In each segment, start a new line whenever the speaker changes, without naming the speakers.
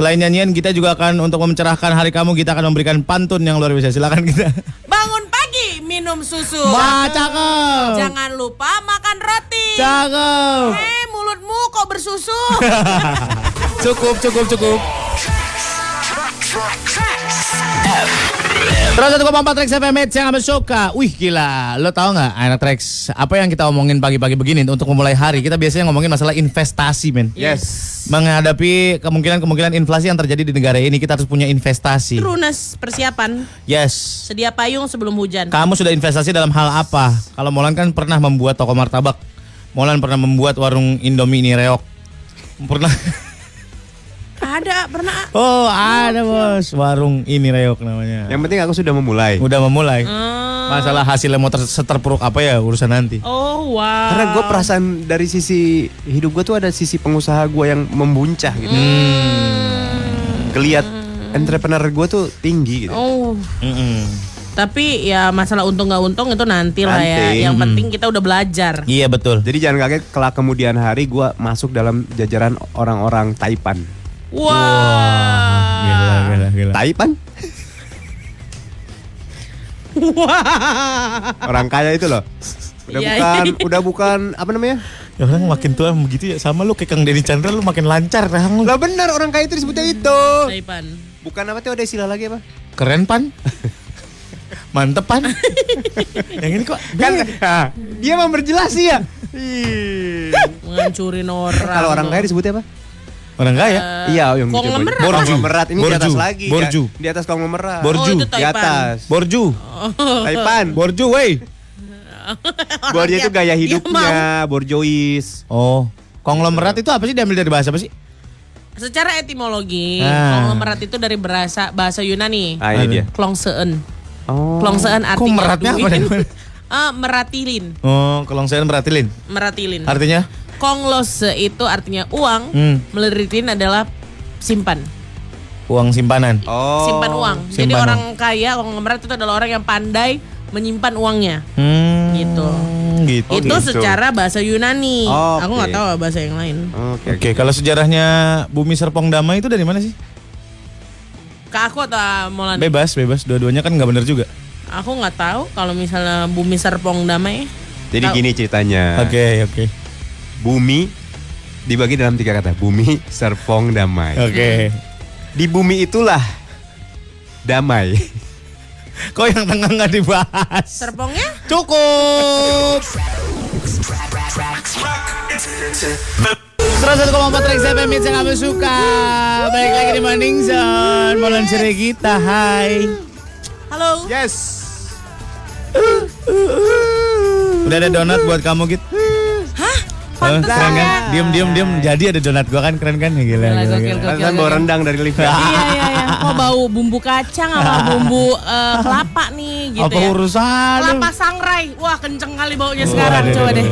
Selain nyanyian, kita juga akan untuk mencerahkan hari kamu, kita akan memberikan pantun yang luar biasa. Silakan kita.
Bangun pagi minum susu.
Wah, cakep.
Jangan lupa makan roti.
Cakep.
Eh, mulutmu kok bersusu?
Cukup, cukup, cukup. Terus satu koma empat Trax FM Hits yang kami suka. Wih gila, lo tau nggak anak Trax apa yang kita omongin pagi-pagi begini untuk memulai hari? Kita biasanya ngomongin masalah investasi, men.
Yes.
Menghadapi kemungkinan-kemungkinan inflasi yang terjadi di negara ini, kita harus punya investasi.
Trunas persiapan.
Yes.
Sedia payung sebelum hujan.
Kamu sudah investasi dalam hal apa? Kalau Molan kan pernah membuat toko martabak. Molan pernah membuat warung Indomie ini reok. Pernah.
Ada, pernah.
Oh, ada bos. Warung ini reok namanya.
Yang penting aku sudah memulai.
Udah memulai.
Hmm.
Masalah hasilnya mau ter- seterpuruk apa ya urusan nanti.
Oh, wow.
Karena gue perasaan dari sisi hidup gue tuh ada sisi pengusaha gue yang membuncah gitu.
Hmm.
Geliat entrepreneur gue tuh tinggi gitu.
Oh,
Mm-mm.
tapi ya masalah untung nggak untung itu nanti lah ya. Yang
Mm.
penting kita udah belajar.
Iya betul.
Jadi jangan kaget kelak kemudian hari gue masuk dalam jajaran orang-orang Taipan.
Wah.
Gila, gila, gila.
Taipan?
Wah.
Orang kaya itu loh. Udah
Iya,
bukan,
iya.
udah bukan apa namanya?
Ya orang makin tua begitu ya sama lu kayak Kang Denny Chandra lu makin lancar Kang.
Lah benar orang kaya itu disebutnya itu.
Taipan.
Bukan apa tuh ada istilah lagi apa?
Keren pan. Mantep pan. yang ini kok
Kan dia mau berjelas sih ya. Ih.
Ngancurin orang.
Kalau orang kaya disebutnya apa?
Orang kaya.
iya, yang di
konglomerat.
Jawa. Konglomerat ini di
Borju.
atas lagi. ya.
Borju.
Di atas konglomerat.
Borju.
Oh,
Di atas.
Borju.
Taipan.
Borju wey.
Borju itu gaya
Dia
hidupnya, borjois.
Oh, konglomerat itu apa sih diambil dari bahasa apa sih?
Secara etimologi,
Ah.
konglomerat itu dari bahasa bahasa Yunani.
Ah, ini dia.
Klongseun.
Oh.
Klongseun
Kok
artinya
meratnya apa?
Ah, meratilin.
Oh, kelongsean beratilin.
Meratilin.
Artinya?
Konglose itu artinya uang,
Hmm.
meliritin adalah simpan.
Uang simpanan.
Oh.
Simpan uang. Jadi
Simpan
orang kaya, konglomerat itu adalah orang yang pandai menyimpan uangnya.
Hmm,
Gitu.
Gitu.
itu
gitu.
secara bahasa Yunani.
Oke.
Aku nggak tahu bahasa yang lain.
Oke.
Oke, kalau sejarahnya Bumi Serpong Damai itu dari mana sih?
Ke aku atau Molan?
Bebas, bebas. Dua-duanya kan nggak bener juga.
Aku nggak tahu kalau misalnya Bumi Serpong Damai.
Jadi
Tahu.
gini ceritanya.
Oke, oke.
Bumi dibagi dalam tiga kata. Bumi, Serpong, Damai.
Oke.
Di bumi itulah damai.
Kok yang tengah nggak dibahas?
Serpongnya?
Cukup. 101,4 Rex FM Hits yang kamu suka Balik lagi di Morning Zone Molan kita, hai
Halo.
Yes.
Udah ada donat buat kamu gitu
Hah?
Oh,
Pantes
keren kan?
ya.
Diem, diem, diem Jadi ada donat gua kan keren kan? Gila,
Gila,
gila,
gokil,
gila.
gokil.
Kan bawa rendang dari lift.
Iya iya iya. Kok bau bumbu kacang sama bumbu eh, kelapa nih gitu
Apa
ya.
urusan lu?
Kelapa sangrai. Wah, kenceng kali baunya sekarang.
Waduh,
Coba deh.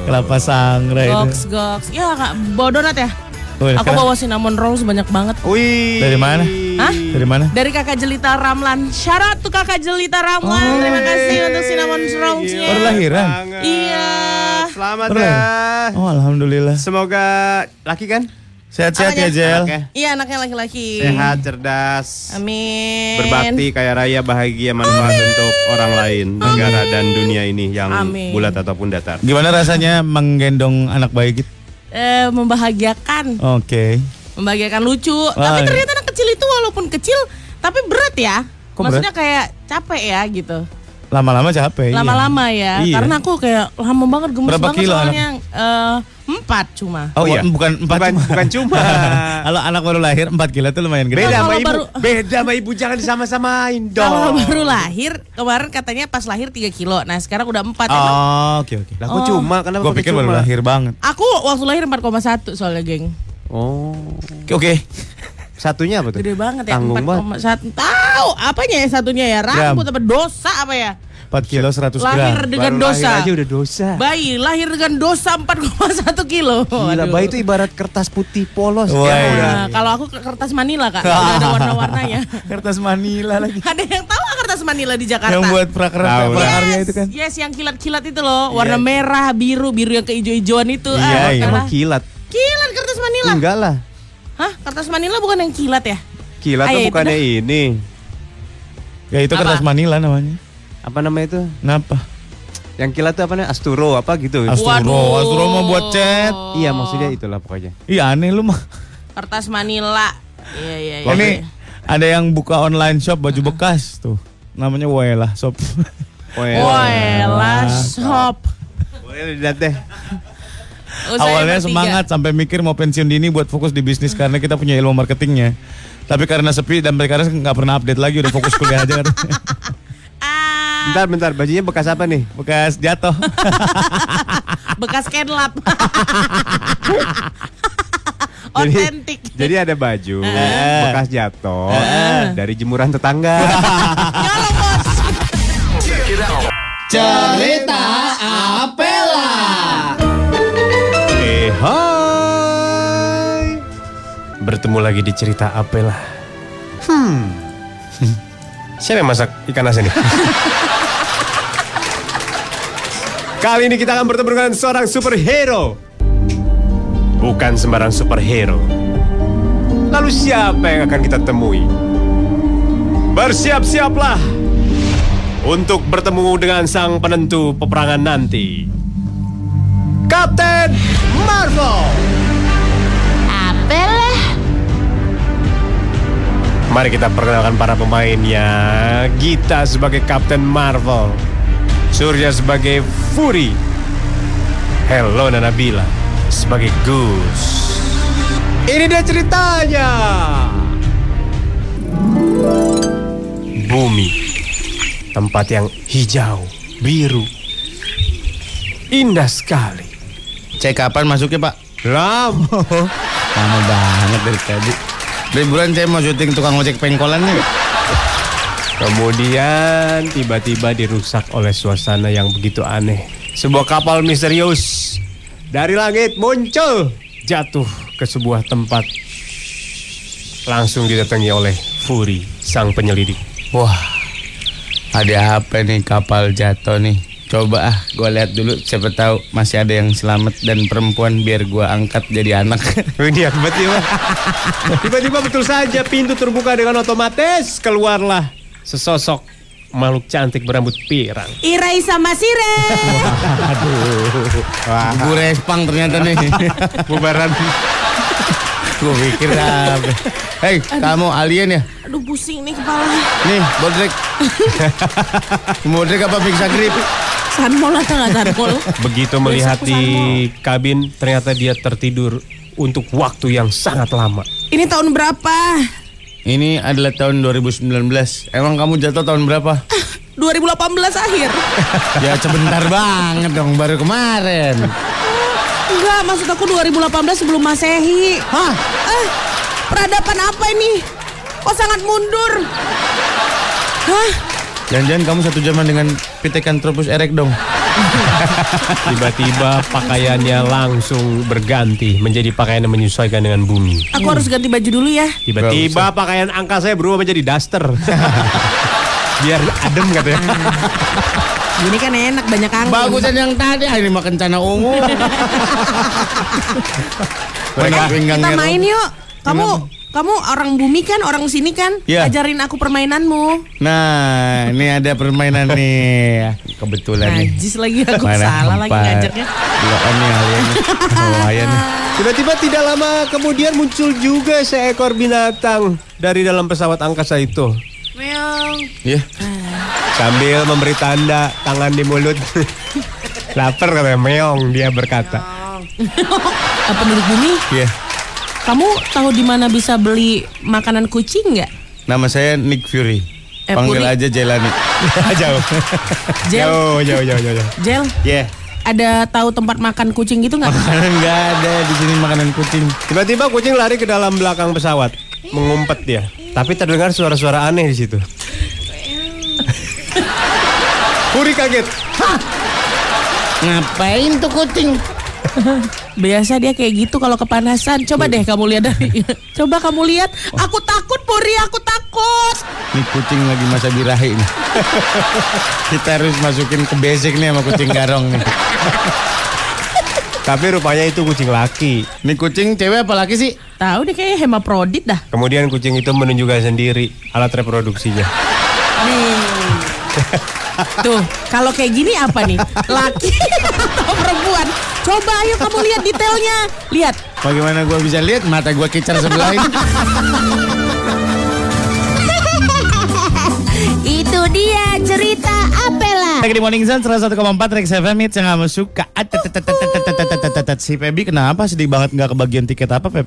Kelapa sangrai
Goks, goks. Ya, Kak, bawa donat ya?
Oh,
Aku
keren.
bawa cinnamon rolls banyak banget.
Wih.
Dari mana?
Hah?
Dari mana?
Dari kakak Jelita Ramlan. Syarat tuh kakak Jelita Ramlan. Terima kasih untuk cinnamon rollsnya.
Baru lahiran?
Iya.
Selamat
Baru
ya.
Oh Alhamdulillah
Semoga laki kan?
Sehat-sehat ya? Jel
Anaknya
Iya, anaknya laki-laki.
Sehat, cerdas,
Amin.
berbakti, kaya raya, bahagia, manfaat untuk orang lain, negara dan dunia ini yang
Amin.
bulat ataupun datar.
Gimana rasanya menggendong anak bayi gitu?
Eh, membahagiakan.
Oke
membahagiakan lucu.
Wah.
Tapi ternyata anak kecil itu walaupun kecil tapi berat ya.
Kok
Maksudnya kayak capek ya gitu.
Lama-lama capek iya.
Lama-lama ya.
Iya.
Karena aku kayak lama banget gemes
Berapa
banget
kilo
soalnya eh, empat cuma.
Oh,
Oh, iya?
bukan empat
Bukan,
cuma.
bukan cuma.
Kalau anak baru lahir 4 kilo itu lumayan gede.
Beda sama ibu.
baru-
Beda sama ibu jangan disama-samain dong.
Kalau baru lahir kemarin katanya pas lahir 3 kilo. Nah sekarang udah 4 Emang
Oh, oke oke.
Lah kok
Oh.
cuma kenapa
Gue
pakai
pikir baru
cuma?
lahir banget.
Aku waktu lahir 4,1 soalnya geng.
Oh.
Oke oke.
Satunya apa tuh?
Gede banget ya
Tanggung banget.
4,1. Tahu apanya ya satunya ya? Rambut apa dosa apa ya?
4 kilo 100
Lahir
gram.
dengan
Baru
dosa.
lahir aja udah dosa.
Bayi lahir dengan dosa 4,1 kilo.
Gila,
Aduh.
bayi itu ibarat kertas putih polos.
Wah,
Ya,
iya.
Nah, kalau aku ke- kertas Manila kak, udah ada warna-warnanya.
Kertas Manila lagi.
ada yang tahu kertas Manila di Jakarta?
Yang buat prakarya
Tahu.
prakarya
yes,
itu kan.
Yes, yang kilat-kilat itu loh, warna merah, biru, biru yang keijo-ijoan itu.
Iya,
ah,
iya.
Emang kilat.
Kilat kertas Manila.
Enggak lah.
Hah? Kertas Manila bukan yang kilat ya?
Kilat
Ah,
tuh
ya, itu
bukannya ini.
Ya itu
Apa?
kertas Manila namanya.
Apa namanya itu?
Kenapa?
Yang kilat tuh apa namanya? Asturo apa gitu.
Asturo,
Waduh.
Asturo mau buat chat.
Iya maksudnya itulah pokoknya.
Iya aneh lu mah.
Kertas Manila. Iya, iya, iya.
Ini ada yang buka online shop baju bekas tuh. Namanya Wela Shop.
Wela shop.
Boleh dilihat deh.
Saya
Awalnya
bertiga.
semangat sampai mikir mau pensiun dini buat fokus di bisnis karena kita punya ilmu marketingnya. Tapi karena sepi dan mereka nggak pernah update lagi udah fokus kuliah aja
Bentar bentar bajunya bekas apa nih?
Bekas jatuh.
bekas kenlap.
Jadi-
Otentik.
Jadi ada baju bekas jatuh dari jemuran tetangga.
Bos.
Cerita Apela.
Eh hai Bertemu lagi di cerita Apela Hmm Siapa yang masak ikan asin nih? Kali ini kita akan bertemu dengan seorang superhero Bukan sembarang superhero Lalu siapa yang akan kita temui? Bersiap-siaplah Untuk bertemu dengan sang penentu peperangan nanti Kapten Marvel.
Apalah.
Mari kita perkenalkan para pemainnya. Gita sebagai Kapten Marvel. Surya sebagai Fury. Hello Nabila sebagai Goose. Ini dia ceritanya. Bumi. Tempat yang hijau, biru. Indah sekali.
Cek kapan masuknya pak?
Lam.
Lama banget dari tadi. Dari bulan saya mau syuting tukang ojek pengkolan nih.
Kemudian tiba-tiba dirusak oleh suasana yang begitu aneh. Sebuah kapal misterius dari langit muncul jatuh ke sebuah tempat. Langsung didatangi oleh Fury, sang penyelidik.
Wah, ada apa nih kapal jatuh nih? Coba ah, gue lihat dulu. Siapa tahu masih ada yang selamat dan perempuan biar gue angkat jadi anak.
Ini tiba-tiba, tiba-tiba betul saja pintu terbuka dengan otomatis keluarlah sesosok makhluk cantik berambut pirang.
Irai sama Sire.
Wah,
Gue respang ternyata nih.
bubaran.
gue pikir apa? Hei, kamu alien ya?
Aduh pusing nih kepala.
Nih, bodrek. bodrek apa pingsa grip?
Sanmol atau nggak sanmol?
Begitu melihat di kabin, ternyata dia tertidur untuk waktu yang sangat lama.
Ini tahun berapa?
Ini adalah tahun 2019. Emang kamu jatuh tahun berapa?
2018 akhir.
ya sebentar banget dong, baru kemarin.
Enggak, maksud aku 2018 sebelum Masehi.
Hah?
Eh, peradaban apa ini? Kok sangat mundur? Hah?
Jangan-jangan kamu satu zaman dengan Pithecanthropus erect dong.
Tiba-tiba pakaiannya langsung berganti menjadi pakaian yang menyesuaikan dengan bumi.
Aku harus ganti baju dulu ya.
Tiba-tiba pakaian angka saya berubah menjadi daster. Biar adem katanya.
Ini kan enak banyak angin.
Bagusan yang tadi, ah, ini makan cana ungu. Pinggang
Kita main yuk. Kamu kamu orang bumi kan, orang sini kan?
Iya.
Ajarin aku permainanmu.
Nah, ini ada permainan nih. Kebetulan nih.
Najis lagi aku
Mana
salah lagi
empat.
ngajaknya.
Dua. Oh, nih.
Tiba-tiba tidak lama kemudian muncul juga seekor binatang dari dalam pesawat angkasa itu.
Meong.
Iya.
Sambil memberi tanda tangan di mulut. Lapar katanya meong dia berkata.
Ah, penduduk bumi,
Iya.
Kamu tahu di mana bisa beli makanan kucing nggak?
Nama saya Nick Fury.
Eh,
Panggil
Puri.
aja Jelani.
jauh.
Jel,
Jauh, jauh, jauh, jauh. jauh.
Jel,
Yeah.
ada tahu tempat makan kucing gitu nggak?
Makanan nggak ada di sini makanan kucing.
Tiba-tiba kucing lari ke dalam belakang pesawat, mengumpet dia. Tapi terdengar suara-suara aneh di situ. Puri kaget.
Ngapain tuh kucing?
Biasa dia kayak gitu kalau kepanasan. Coba deh kamu lihat dari. Coba kamu lihat. Aku takut Puri, aku takut.
Nih kucing lagi masa birahi nih. Kita harus masukin ke basic nih sama kucing garong nih.
Tapi rupanya itu kucing laki.
Ini kucing cewek apa laki sih?
Tahu deh kayaknya hemaprodit dah.
Kemudian kucing itu menunjukkan sendiri alat reproduksinya.
Nih. Tuh, kalau kayak gini apa nih? Laki? Coba ayo kamu lihat detailnya. Lihat.
Bagaimana gue bisa lihat mata gue kecer sebelah ini?
Itu dia cerita Apela.
Lagi di Morning Sun 101,4 Rex FM Hits yang kamu suka. Si Pebi kenapa sedih banget nggak kebagian tiket apa Peb?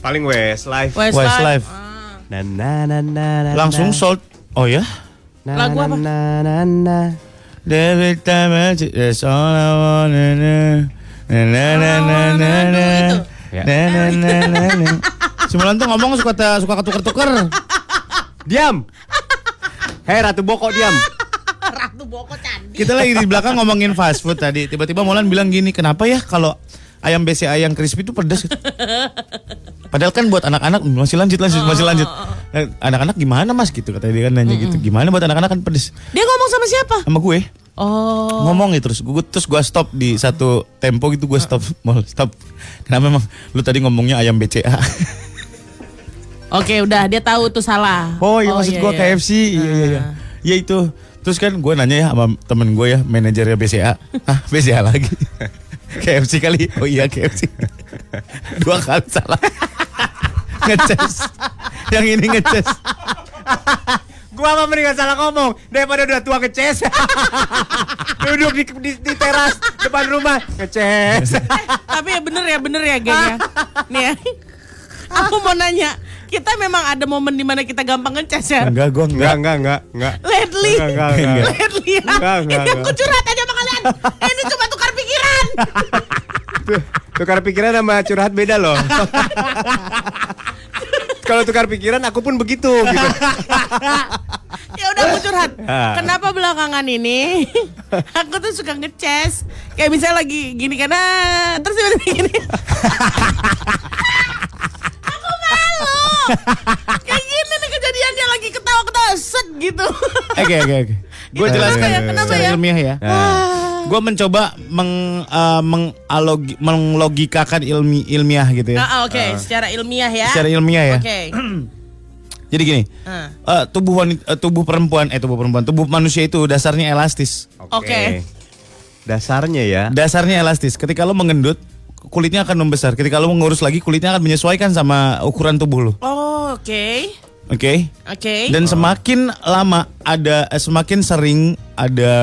Paling Westlife.
Westlife.
Ah. Na na na na.
Langsung sold. Oh ya?
Lagu apa?
Na na na.
Every time I see- that's all I wanna know. Na na na na na na.
Ya.
Na na na na na. Si Mulan tuh ngomong suka ta- suka ketuker-tuker.
Diam. Hei Ratu Boko diam.
Ratu Boko Candi.
Kita lagi di belakang ngomongin fast food tadi. Tiba-tiba Mulan bilang gini, kenapa ya kalau ayam BCA yang crispy itu pedas? Padahal kan buat anak-anak masih lanjut lanjut masih lanjut. Eh, Anak-anak gimana mas gitu kata dia kan nanya gitu. Gimana buat anak-anak kan pedas
Dia ngomong sama siapa?
sama gue.
Oh.
ngomong gitu terus gue terus gue stop di satu tempo gitu gue stop mau stop kenapa emang lu tadi ngomongnya ayam BCA
Oke, udah dia tahu tuh salah.
oh iya maksud gue
iya.
KFC iya iya iya ya itu terus kan gue nanya ya sama temen gue ya manajernya BCA ah BCA lagi KFC kali oh iya KFC dua kali salah ngeces yang ini ngeces
Gua apa mendingan salah ngomong daripada udah tua ngeces. Duduk di, di, di teras depan rumah ngeces.
Tapi ya bener ya, bener ya geng ya. Nih ya. Aku mau nanya, kita memang ada momen di mana kita gampang ngeces ya?
enggak gue
Enggak,
enggak
enggak, enggak, enggak.
Lately,
Enggak, enggak, enggak.
lately ya.
Enggak, enggak,
Ini aku
enggak.
curhat aja sama kalian. Ini cuma tukar pikiran.
Tukar pikiran sama curhat beda loh. Kalau tukar pikiran aku pun begitu gitu.
Ya udah aku curhat.
Ah.
Kenapa belakangan ini aku tuh suka ngeces. Kayak misalnya lagi gini karena terus tiba-tiba gini. Kayak gini nih kejadiannya lagi ketawa-ketawa set gitu.
Oke oke oke. Gue jelaskan
ya?
Kenapa ya?
ilmiah ya. Gue mencoba meng, eh, mengalogi- menglogikakan ilmi ilmiah gitu ya.
Ah, ah, Oke, secara ilmiah ya.
Secara ilmiah ya.
Oke.
Jadi gini,
Ah.
eh, tubuh wanita, eh, tubuh perempuan, eh tubuh perempuan, tubuh manusia itu dasarnya elastis.
Oke.
Dasarnya ya.
Dasarnya elastis. Ketika lo mengendut, kulitnya akan membesar. Ketika lo mengurus lagi, kulitnya akan menyesuaikan sama ukuran tubuh lo.
Oh, oke.
Oke.
Oke.
Dan semakin lama ada, eh, semakin sering ada,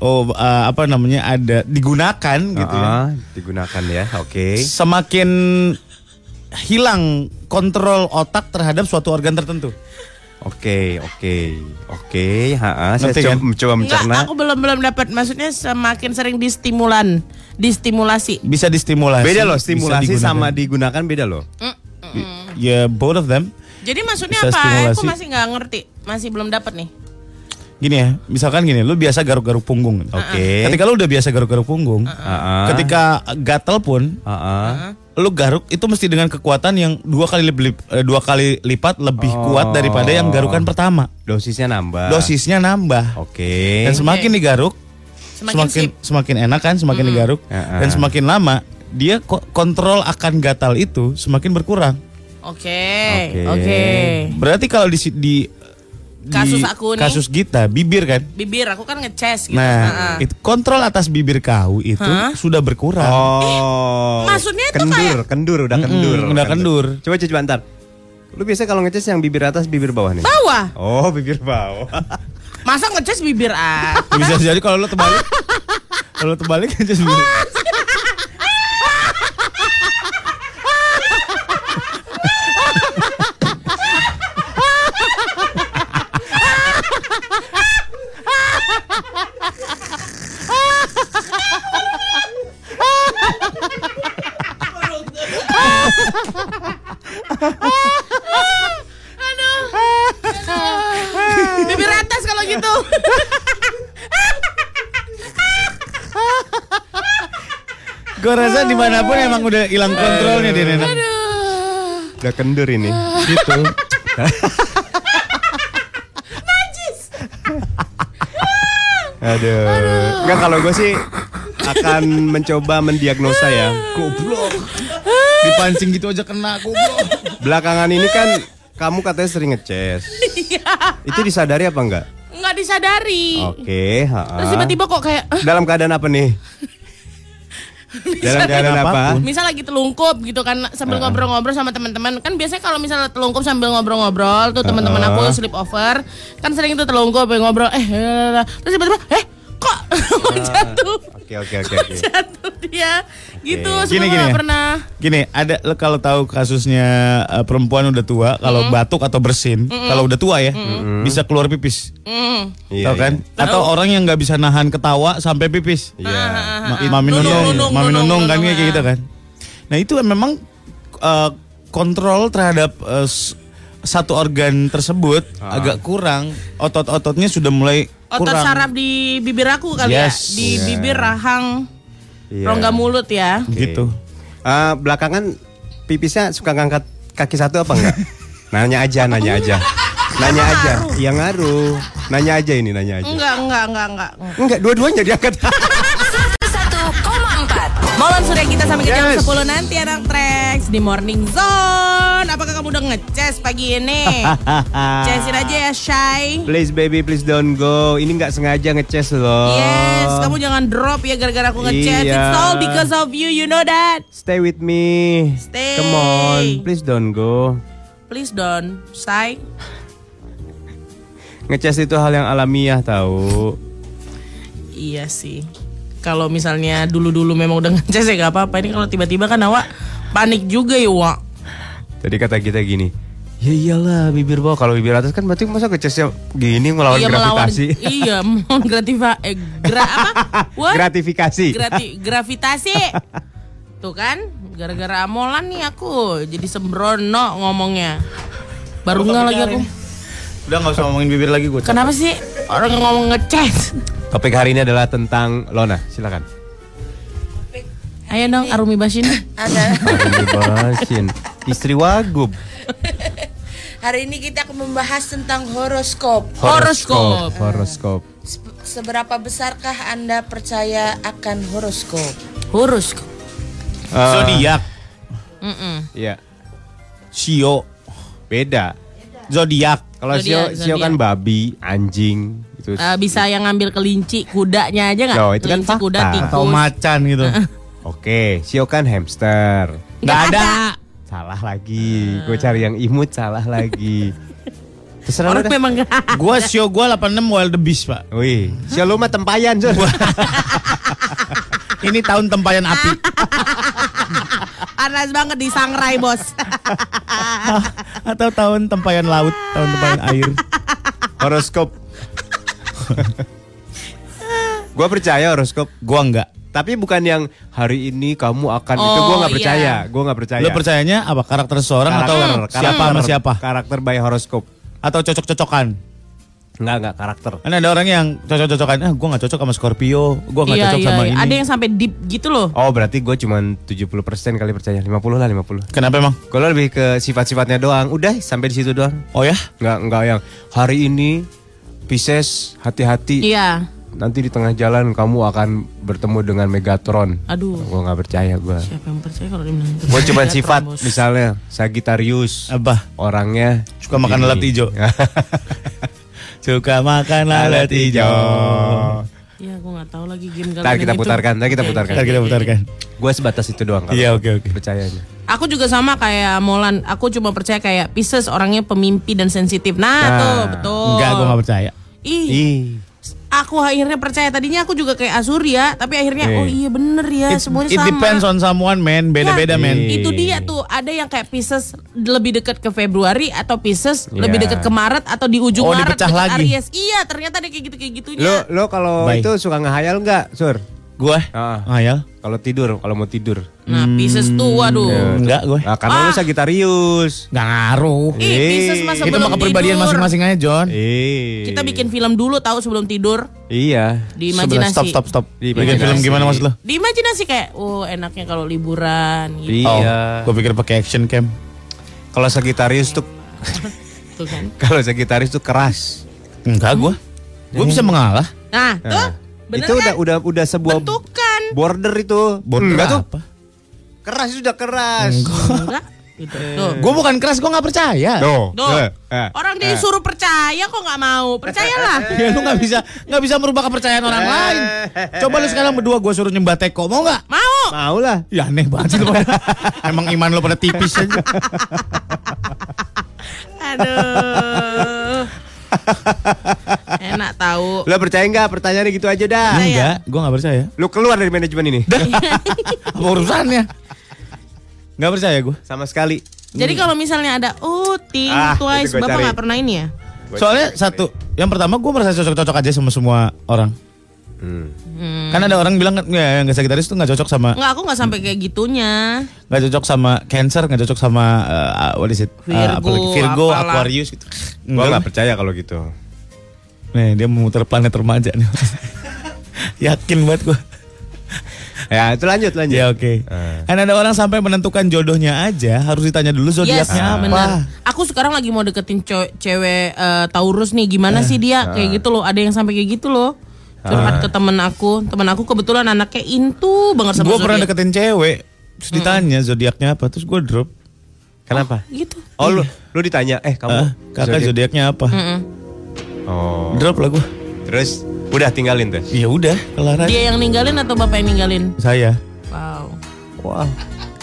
oh eh, apa namanya, ada digunakan gitu ya.
Ah, digunakan ya. Oke.
Semakin hilang kontrol otak terhadap suatu organ tertentu.
Oke, oke. Oke, ha, saya
Ngerti
coba,
kan?
mencoba
Enggak,
mencerna.
aku belum belum dapat. Maksudnya semakin sering distimulan, distimulasi.
Bisa distimulasi.
Beda loh, stimulasi
digunakan.
sama digunakan beda loh.
Ya both of them.
Jadi maksudnya
Bisa
apa? Aku
stimulasi.
masih nggak ngerti, masih belum dapat nih.
Gini ya, misalkan gini, lu biasa garuk-garuk punggung.
Oke.
Ketika lu udah biasa garuk-garuk punggung,
Ah,
ketika gatel pun,
ah, ah.
Lu garuk itu mesti dengan kekuatan yang dua kali lebih dua kali lipat lebih
Oh.
kuat daripada yang garukan pertama.
Dosisnya nambah.
Dosisnya nambah.
Oke.
Dan semakin digaruk,
Semakin,
semakin
sip.
semakin enak kan, semakin digaruk.
Ah,
Dan
ah.
semakin lama dia ko- kontrol akan gatal itu semakin berkurang.
Oke,
Oke.
oke.
Berarti kalau di si- di di
Kasus aku nih.
kasus kita bibir kan.
Bibir aku kan ngeces gitu.
Nah,
Heeh.
itu kontrol atas bibir kau itu
Hah?
sudah berkurang.
Oh.
maksudnya itu
kendur,
kayak-
kendur, udah kendur.
udah kendur.
Coba coba ntar. Lu biasa kalau ngeces yang bibir atas, bibir bawah nih.
Bawah.
Oh, bibir bawah.
Masa ngeces bibir atas?
Bisa jadi kalau lo terbalik. kalau terbalik sendiri.
bibir
Gue rasa di mana pun emang udah hilang kontrolnya dia Nena.
Udah kendur ini.
Gitu.
Aduh. Enggak kalau gue sih akan mencoba mendiagnosa ya.
Goblok. Dipancing gitu aja kena goblok.
Belakangan ini kan kamu katanya sering ngeces.
Iya.
Itu disadari apa enggak?
Nggak disadari.
Oke, ha-ha.
Terus tiba-tiba kok kayak "Ah,
Dalam keadaan apa nih? Dalam keadaan apa?
misal lagi telungkup gitu kan sambil ngobrol-ngobrol sama teman-teman. Kan biasanya kalau misalnya telungkup sambil ngobrol-ngobrol tuh teman-teman aku sleep over kan sering tuh telungkup ngobrol eh eh, eh. terus tiba-tiba eh kok? Jatuh
Oke, oke, oke, oke.
jatuh dia gitu
Gini,
semua
gini ya.
pernah
Gini, ada kalau tahu kasusnya eh, perempuan udah tua, kalau batuk atau bersin, kalau udah tua ya, bisa keluar pipis.
Hmm.
Iya,
Tahu kan? Atau orang yang nggak bisa nahan ketawa sampai pipis.
Iya.
Ma- Mami
Nunung,
nunung,
nunung,
mami
nunung,
nunung kan kayak
ya.
gitu kan. Nah itu memang eh, kontrol terhadap s- satu organ tersebut agak kurang. Otot-ototnya sudah mulai
otot
kurang.
saraf di bibir aku kali
Yes.
ya di
Iya.
bibir rahang
Iya.
rongga mulut ya
Gitu.
Eh, belakangan pipisnya suka ngangkat kaki satu apa enggak? nanya aja, nanya aja. Nanya aja. Yang ngaruh. Nanya aja ini, nanya aja.
enggak enggak enggak enggak
Enggak, dua-duanya diangkat.
101,4
Molan sudah kita sampai ke jam
Yes.
10 nanti anak Trax di Morning Zone. Apakah kamu udah ngeces pagi ini? Cesin aja ya Shy.
please baby, please don't go. Ini nggak sengaja ngeces loh.
Yes, kamu jangan drop ya gara-gara aku ngeces.
Iya.
It's all because of you, you know that.
Stay with me.
Stay.
Come on, please don't go.
Please don't, Shy.
Ngeces itu hal yang alamiah tahu.
Iya sih. Kalau misalnya dulu-dulu memang udah ngeces ya gak apa-apa. Ini kalau tiba-tiba kan awak panik juga ya, Wak.
Tadi kata kita gini, ya iyalah bibir bawah. Kalau bibir atas kan berarti masa ngecesnya gini ngelawan
iya melawan
gravitasi.
iya melawan gratifa eh, gra apa What?
Gratifikasi.
Grati, gravitasi tuh kan gara-gara amolan nih aku jadi sembrono ngomongnya baru nggak lagi aku
Udah nggak usah ngomongin bibir lagi gue.
kenapa sih orang ngomong ngeces
Topik hari ini adalah tentang Lona. Silakan.
ayo dong Arumi Basin
Arumi Basin, istri Wagub.
Hari ini kita akan membahas tentang horoskop.
Horoskop.
Horoskop.
Se- Seberapa besarkah Anda percaya akan horoskop?
horoskop
Eh,
Zodiak,
Mm-mm.
Iya.
Sio,
Beda.
zodiak.
Kalau Sio, Sio kan babi, anjing, itu.
Eh, bisa yang ngambil kelinci kudanya aja nggak
Loh, itu kan
kuda tikus
Atau macan gitu.
Oke, Sio kan hamster.
nggak ada
Salah lagi. Gue cari yang imut salah lagi. Terserah
orang memang ada.
Gua Sio gua 86 Wild the Beast, Pak.
Wih, Sio lu mah tempayan, Sur.
Ini tahun tempayan api.
panas banget di sangrai bos
Atau tahun tempayan laut, tahun tempayan air.
horoskop. Gua percaya horoskop.
Gua enggak.
Tapi bukan yang hari ini kamu akan itu
Oh,
gua nggak
iya.
percaya. Gua nggak percaya.
Lu percayanya apa? Karakter seseorang atau siapa sama siapa?
Karakter by horoskop.
Atau cocok-cocokan?
Enggak, enggak karakter.
Kan ada orang yang cocok-cocokan, ah gua nggak cocok sama Scorpio, gua nggak
iya
cocok
iya
sama
iya.
ini.
ada yang sampai deep gitu loh
Oh, berarti gue cuman 70% kali percaya. 50 lah, 50.
Kenapa emang?
Kalau lebih ke sifat-sifatnya doang. Udah sampai di situ doang.
Oh ya?
Enggak, enggak yang hari ini Pisces hati-hati.
iya
Nanti di tengah jalan kamu akan bertemu dengan Megatron.
aduh
Gue nggak percaya gue.
siapa yang percaya kalau dibilang gitu
Gue cuma sifat
Rambos.
misalnya Sagittarius.
Apa?
Orangnya
Suka makan lalat hijau. Suka makan lalat hijau.
Iya, aku nggak tahu lagi game
Ntar kita putarkan, ntar kita
Oke,
putarkan.
Ntar kita putarkan.
Gue sebatas itu doang. kalau
Iya, oke, oke.
Percayanya.
Aku juga sama kayak Molan. Aku cuma percaya kayak Pisces orangnya pemimpi dan sensitif. Nah,
Nah,
tuh betul.
Enggak, gua nggak percaya.
Ih,
Ih.
Aku akhirnya percaya. Tadinya aku juga kayak Azuria, tapi akhirnya
Eh.
oh iya bener ya,
It,
semuanya
it
sama.
depends on someone, man. Beda-beda,
Nah,
man.
Itu dia tuh, ada yang kayak Pisces lebih dekat ke Februari atau Pisces
Iya.
lebih dekat ke Maret atau di ujung
Oh,
Maret
dipecah lagi.
Aries. Iya, ternyata ada kayak gitu kayak gitunya.
Lo lo kalau itu suka ngehayal nggak, Sur?
Gue?
Ah.
Ah, ya?
Kalau tidur, kalau mau tidur.
Nah, Pisces tuh waduh.
Enggak, gue.
Nah, karena lu
Ah.
Sagittarius.
Nggak ngaruh.
Ih, Pisces mah
Itu mah kepribadian masing-masing aja, John.
Eh.
Kita bikin film dulu tahu sebelum tidur
Iya.
di imajinasi.
Stop, stop, stop.
Di
Bikin film gimana maksud lo?
Di imajinasi kayak, oh enaknya kalau liburan gitu.
Iya.
Oh, gue pikir pakai action cam.
Kalau Sagittarius tuh
Tuh kan.
kalau Sagittarius tuh keras.
Enggak, gue. Gue bisa mengalah.
Nah, tuh
Nah,
bener
itu
kan?
udah udah udah sebuah
bentukan.
Border itu.
Border
Enggak tuh.
apa?
Keras sudah keras.
Enggak. Gitu. Tuh.
Gue bukan keras, gue nggak percaya.
Tuh.
Tuh.
eh, eh.
Orang disuruh percaya kok nggak mau. Percayalah.
Ya lu nggak bisa nggak bisa merubah kepercayaan orang lain. Coba lu sekarang berdua gue suruh nyembah teko, mau nggak?
Mau.
Mau lah.
Ya aneh banget sih lu pada. Emang iman lu pada tipis aja.
Aduh. Enak tahu.
Lo percaya nggak pertanyaannya gitu aja dah.
Enggak, gue nggak percaya.
Lu keluar dari manajemen ini.
Apa urusannya? Nggak percaya gue.
Sama sekali.
Jadi kalau misalnya ada oh
Ah,
twice, bapak nggak pernah ini ya?
Soalnya satu, yang pertama gue merasa cocok-cocok aja sama semua orang.
Hmm.
Kan ada orang bilang ya yang Sagitarius tuh nggak cocok sama
Enggak, aku nggak sampai kayak gitunya.
nggak cocok sama Cancer, nggak cocok sama uh, what is it? Uh, apa
Virgo,
lagi? Virgo,
apalah.
Aquarius gitu.
Gua
Enggak.
nggak percaya kalau gitu.
Nih dia memutar planet remaja nih. Yakin banget gue.
Ya itu lanjut lanjut.
Ya oke.
Eh.
Kan ada orang sampai menentukan jodohnya aja harus ditanya dulu
Yes,
zodiaknya apa.
benar. Aku sekarang lagi mau deketin cewek eh, Taurus nih. Gimana sih dia? Kayak gitu loh. Ada yang sampai kayak gitu loh. Curhat ke temen aku. Temen aku kebetulan anaknya intu banget sama
Gue pernah deketin cewek, terus ditanya zodiaknya apa, terus gue drop.
Kenapa?
Gitu.
Oh, lu lu ditanya, eh kamu
Ah, kakak
zodiak-
zodiaknya apa?
Mm-mm.
Oh.
Drop lah gue.
Terus udah tinggalin tuh.
Ya udah, kelar aja.
Dia yang ninggalin atau bapak yang ninggalin?
Saya.
Wow.
Wow.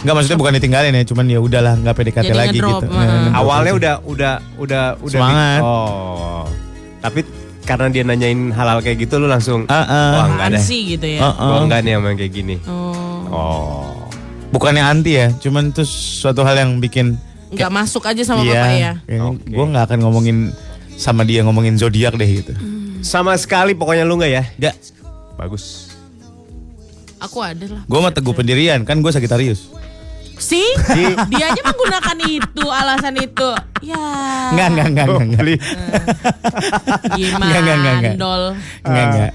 Enggak maksudnya bukan ditinggalin ya, cuman ya udahlah nggak PDKT
Jadi
lagi gitu.
uh-uh.
Nah, ngedrop
Awalnya
aja.
udah udah udah udah
Semangat.
Oh. Tapi karena dia nanyain hal-hal kayak gitu lu langsung
Ah, ah.
Wah, enggak deh.
sih gitu ya?
Ah, ah.
Gua enggak nih sama yang kayak gini.
Oh.
Oh.
Bukannya anti ya, cuman itu suatu hal yang bikin
Nggak masuk aja sama
iya,
bapak ya?
Oke.
Gue nggak akan ngomongin sama dia ngomongin zodiak deh gitu.
Sama sekali pokoknya lu enggak ya?
Enggak.
Bagus.
Aku ada lah.
Gue mah teguh pendirian, kan gue Sagitarius.
Si, dia aja menggunakan itu alasan itu. Ya.
Enggak, enggak, enggak, enggak. Enggak,
Beli.
Gimana?
Enggak, enggak, enggak, enggak.
Dol.
enggak. enggak.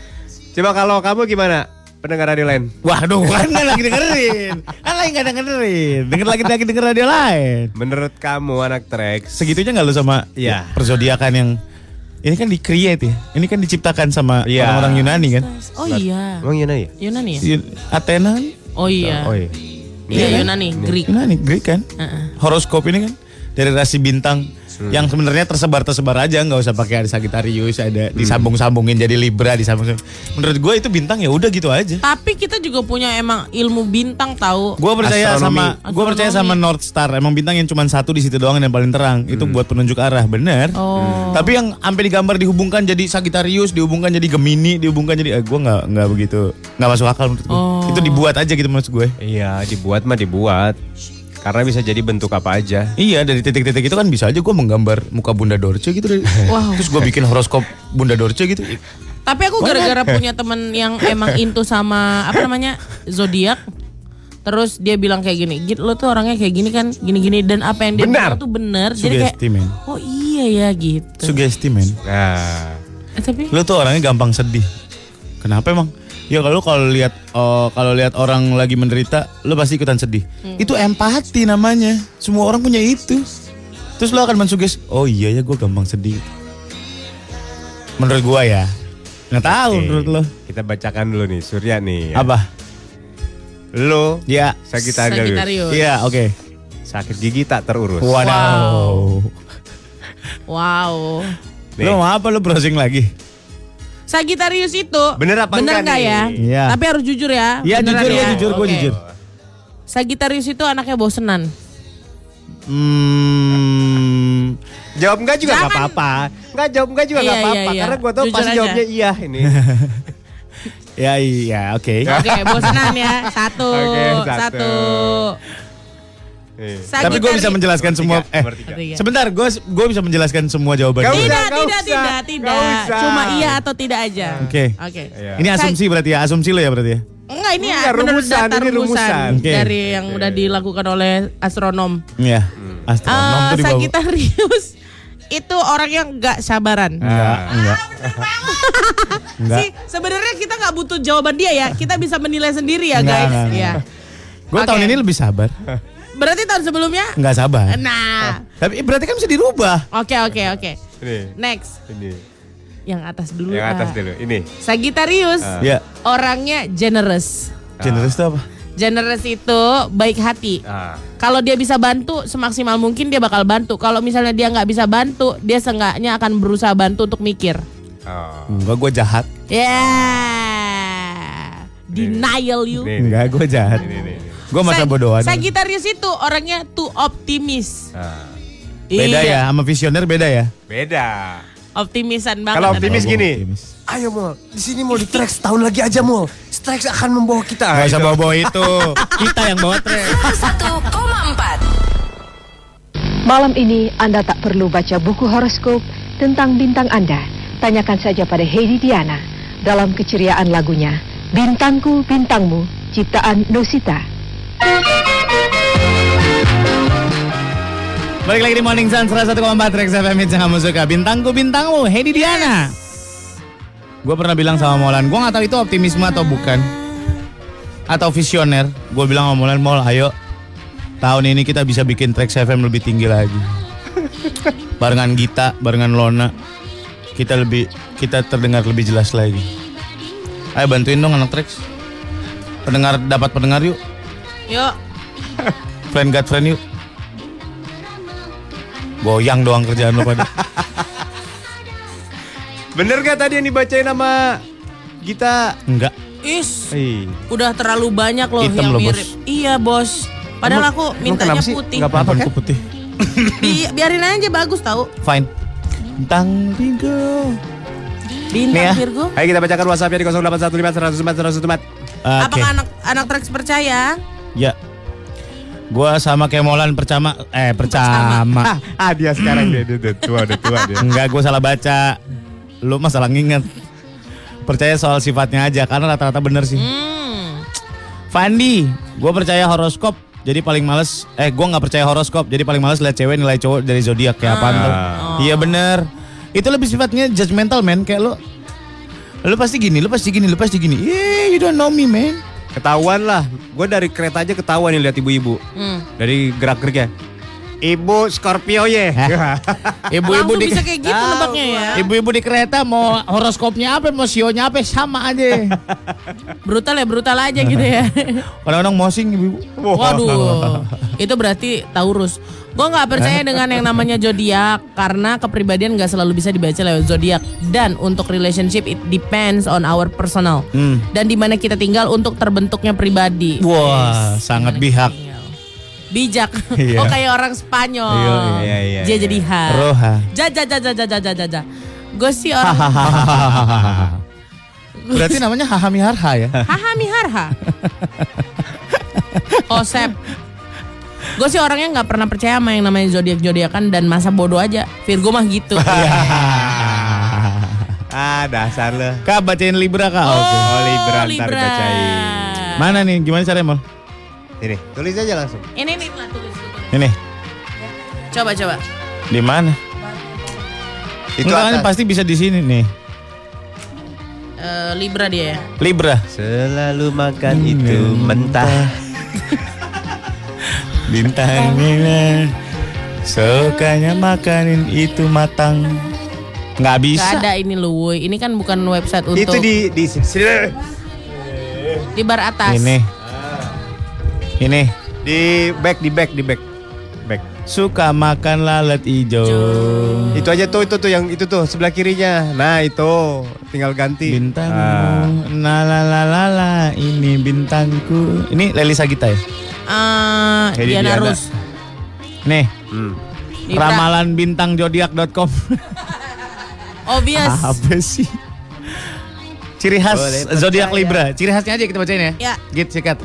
Coba kalau kamu gimana? Pendengar radio lain.
Waduh, kan lagi dengerin. Kan lagi nggak dengerin. Denger lagi lagi denger radio lain.
Menurut kamu anak Trax
Segitunya nggak lu sama
Iya.
persodiakan yang ini kan di create ya. Ini kan diciptakan sama
Iya.
orang-orang Yunani kan.
Oh iya.
Emang Yunani ya?
Yunani ya?
Yun- Athena kan?
Oh iya.
Oh iya.
Iya Yunani, Greek.
Yunani, Greek kan?
Heeh.
Horoskop ini kan dari rasi bintang
Hmm.
yang sebenarnya tersebar-tersebar aja nggak usah pakai ada Sagittarius ada
Hmm.
disambung-sambungin jadi Libra disambung menurut gue itu bintang ya udah gitu aja
Tapi kita juga punya emang ilmu bintang tahu.
Gue percaya
Astronomi.
sama gue percaya sama North Star. Emang bintang yang cuma satu di situ doang yang paling terang. Itu buat penunjuk arah, bener.
Oh.
Tapi yang sampai digambar dihubungkan jadi Sagittarius, dihubungkan jadi Gemini, dihubungkan jadi eh, gue nggak nggak begitu nggak masuk akal menurut gue.
Oh.
Itu dibuat aja gitu maksud gue.
Iya, dibuat mah dibuat. Karena bisa jadi bentuk apa aja.
Iya dari titik-titik itu kan bisa aja gue menggambar muka Bunda Dorce gitu. dari-
Wow.
Terus gue bikin horoskop Bunda Dorce gitu.
Tapi aku gara-gara punya temen yang emang into sama apa namanya zodiak. Terus dia bilang kayak gini, Git lo tuh orangnya kayak gini kan, gini-gini dan apa yang dia
Benar.
bilang tuh bener. Jadi kayak,
Sugesti
oh iya ya gitu.
Sugesti men.
Nah,
Eh, tapi
Lu tuh orangnya gampang sedih. Kenapa emang? Ya kalau kalau lihat oh, kalau lihat orang lagi menderita, lu pasti ikutan sedih. Itu empati namanya. Semua orang punya itu. Terus lu akan mensuges, oh iya ya gue gampang sedih. Menurut gua ya. Nggak tahu
oke.
menurut lo.
Kita bacakan dulu nih, Surya nih. ya.
Apa?
Lo
Ya.
Sagittarius.
Iya, oke.
Sakit gigi tak terurus.
Wadaw.
wow.
Nih.
Lo mau apa lo browsing lagi?
Sagittarius itu
Bener apa
bener
enggak
nggak ya?
Iya.
Tapi harus jujur ya.
Iya jujur,
ya?
gue jujur, gue
Oke.
jujur.
Sagittarius itu anaknya bosenan.
Hmm,
Jawab enggak juga enggak apa-apa. Enggak jawab enggak juga enggak
Iya,
apa-apa.
iya, iya.
Karena gua tahu
Jujur
pasti
aja.
jawabnya iya ini.
ya iya, oke.
Oke, bosenan ya. Satu,
Oke, satu.
satu.
Nih.
Tapi gue bisa menjelaskan semua. Eh, sebentar, gue gue bisa menjelaskan semua jawaban.
Gak.
Tidak, tidak, tidak, tidak. Cuma iya atau tidak aja.
Oke.
Oke.
Iya.
Ini asumsi berarti ya, asumsi lo ya berarti ya.
Enggak ini ya menurut
rumusan,
data
ini
rumusan,
rumusan.
Oke.
dari yang udah dilakukan oleh astronom.
Iya. Astronom tuh di bawah.
Sagittarius itu orang yang nggak sabaran.
Enggak, enggak. Enggak.
Sih, sebenarnya kita nggak butuh jawaban dia ya. Kita bisa menilai sendiri ya,
Enggak,
guys.
enggak,
Iya.
Gue
Oke.
tahun ini lebih sabar.
Berarti tahun sebelumnya?
Enggak sabar.
Nah.
Tapi berarti kan bisa dirubah.
Oke, oke, oke.
Ini.
Next,
Ini.
yang atas dulu.
Yang atas dulu. Ini.
Sagittarius
Ah.
Ya.
orangnya generous.
Generous itu apa?
Generous itu baik hati.
Ah.
Kalau dia bisa bantu semaksimal mungkin dia bakal bantu. Kalau misalnya dia nggak bisa bantu, dia seenggaknya akan berusaha bantu untuk mikir.
Oh.
Enggak, gue jahat.
Ya. Denial you.
Enggak, gue jahat.
Nih, nih, nih.
Gue masa
Sag-
bodohan.
Sagittarius itu orangnya too optimis.
Ah.
Beda
Iya,
ya, sama visioner beda ya.
Beda.
Optimisan banget.
Kalau optimis
gua
gini.
optimis.
Ayo Mol, di sini mau di track setahun lagi aja Mol. Trax akan membawa kita.
Gak usah bawa-bawa itu. Kita yang bawa trek.
1,4 Malam ini Anda tak perlu baca buku horoskop tentang bintang Anda. Tanyakan saja pada Heidi Diana dalam keceriaan lagunya Bintangku Bintangmu ciptaan Nosita.
Balik lagi di Morning Sun 101,4 Rex FM Hits yang kamu suka. Bintangku bintangmu, Heidi Diana. Gue pernah bilang sama Molan, gue gak tahu itu optimisme atau bukan. Atau visioner. Gue bilang sama Molan, Mol ayo. Tahun ini kita bisa bikin Trax FM lebih tinggi lagi. Barengan Gita, barengan Lona. Kita lebih, kita terdengar lebih jelas lagi. Ayo bantuin dong anak Trax. Pendengar, dapat pendengar yuk.
Yuk,
Friend got friend yuk. Goyang doang kerjaan lo pada.
Bener gak tadi yang dibacain sama Gita?
Enggak.
is.
Hei.
Udah terlalu banyak loh
Hitam
yang
loh,
mirip.
Bos.
Iya, Bos. Padahal
Emang-
aku mintanya putih.
Nggak apa-apa kan?
Putih?
Bi- biarin aja bagus tahu.
Fine. Bintang Virgo.
Bintang
Nih ya.
Virgo.
Ayo kita bacakan WhatsApp-nya di 0815 104 104 104.
Apakah anak anak Trax percaya?
Ya. Gua sama Kemolan percama eh percama.
Ah, dia sekarang dia, dia, dia tua, udah tua dia.
Enggak, gua salah baca. Lu masalah nginget. Percaya soal sifatnya aja karena rata-rata bener sih.
Hmm.
Fandi, gua percaya horoskop. Jadi paling males eh gua nggak percaya horoskop. Jadi paling males lihat cewek nilai cowok dari zodiak kayak apaan tuh. Iya bener. Itu lebih sifatnya judgmental man kayak lu Lu pasti gini, lu pasti gini, lu pasti gini. Yeah, you don't know me, man.
Ketahuan lah. Gue dari kereta aja ketahuan nih lihat ibu-ibu.
Hmm.
Dari gerak-geriknya. Ibu Scorpio ye.
Ibu-ibu di
bisa kayak gitu nebaknya ya.
Ibu-ibu di kereta mau horoskopnya apa, mau sionya apa sama aja.
Brutal ya, brutal aja gitu ya.
Kadang-kadang mosing ibu-ibu.
Waduh, itu berarti Taurus. Gue nggak percaya dengan yang namanya zodiak karena kepribadian nggak selalu bisa dibaca lewat zodiak. Dan untuk relationship it depends on our personal.
Hmm.
Dan di mana kita tinggal untuk terbentuknya pribadi.
Wah, sangat bihak
bijak.
Oh, iya.
Oh kayak orang Spanyol.
Iya,
iya, iya,
Dia
iya.
jadi ha.
Roha.
Ja ja ja ja ja ja ja. ja. Gue sih orang.
Berarti namanya Hahami Harha ya?
Hahami Harha. Osep. Gue sih orangnya nggak pernah percaya sama yang namanya zodiak zodiakan dan masa bodoh aja. Virgo mah gitu.
Ah, ah dasar lo.
Kak bacain Libra kak. Oh, okay.
oh Libra, Libra. ntar.
Mana nih? Gimana caranya mal?
Ini, tulis aja langsung.
Ini nih lah tulis tulis.
Ini
Coba coba.
di mana?
Itu
Enggak kan
atas.
pasti bisa di sini nih.
Eh, Libra dia ya.
Libra.
Selalu makan
Hmm,
itu mentah.
Bintangnya sukanya makanin itu matang. Nggak bisa.
Gak ada ini lu. Ini kan bukan website untuk
Itu di di sini.
di bar atas.
Ini. Ini.
Di back, di back, di back. Back.
Suka makan lalat hijau.
Itu aja tuh, itu tuh yang itu tuh sebelah kirinya. Nah, itu tinggal ganti.
Bintangmu, la la la la la, ini bintangku. Ini Leli Sagita ya?
Eh,
Hedi
Diana
Diana.
Rus.
Nih,
Hmm.
Ramalan bintang zodiak.com.
Obvious.
Apa sih? Ciri khas zodiak. Libra. Ciri khasnya aja kita bacain ya.
Ya.
Git sikat.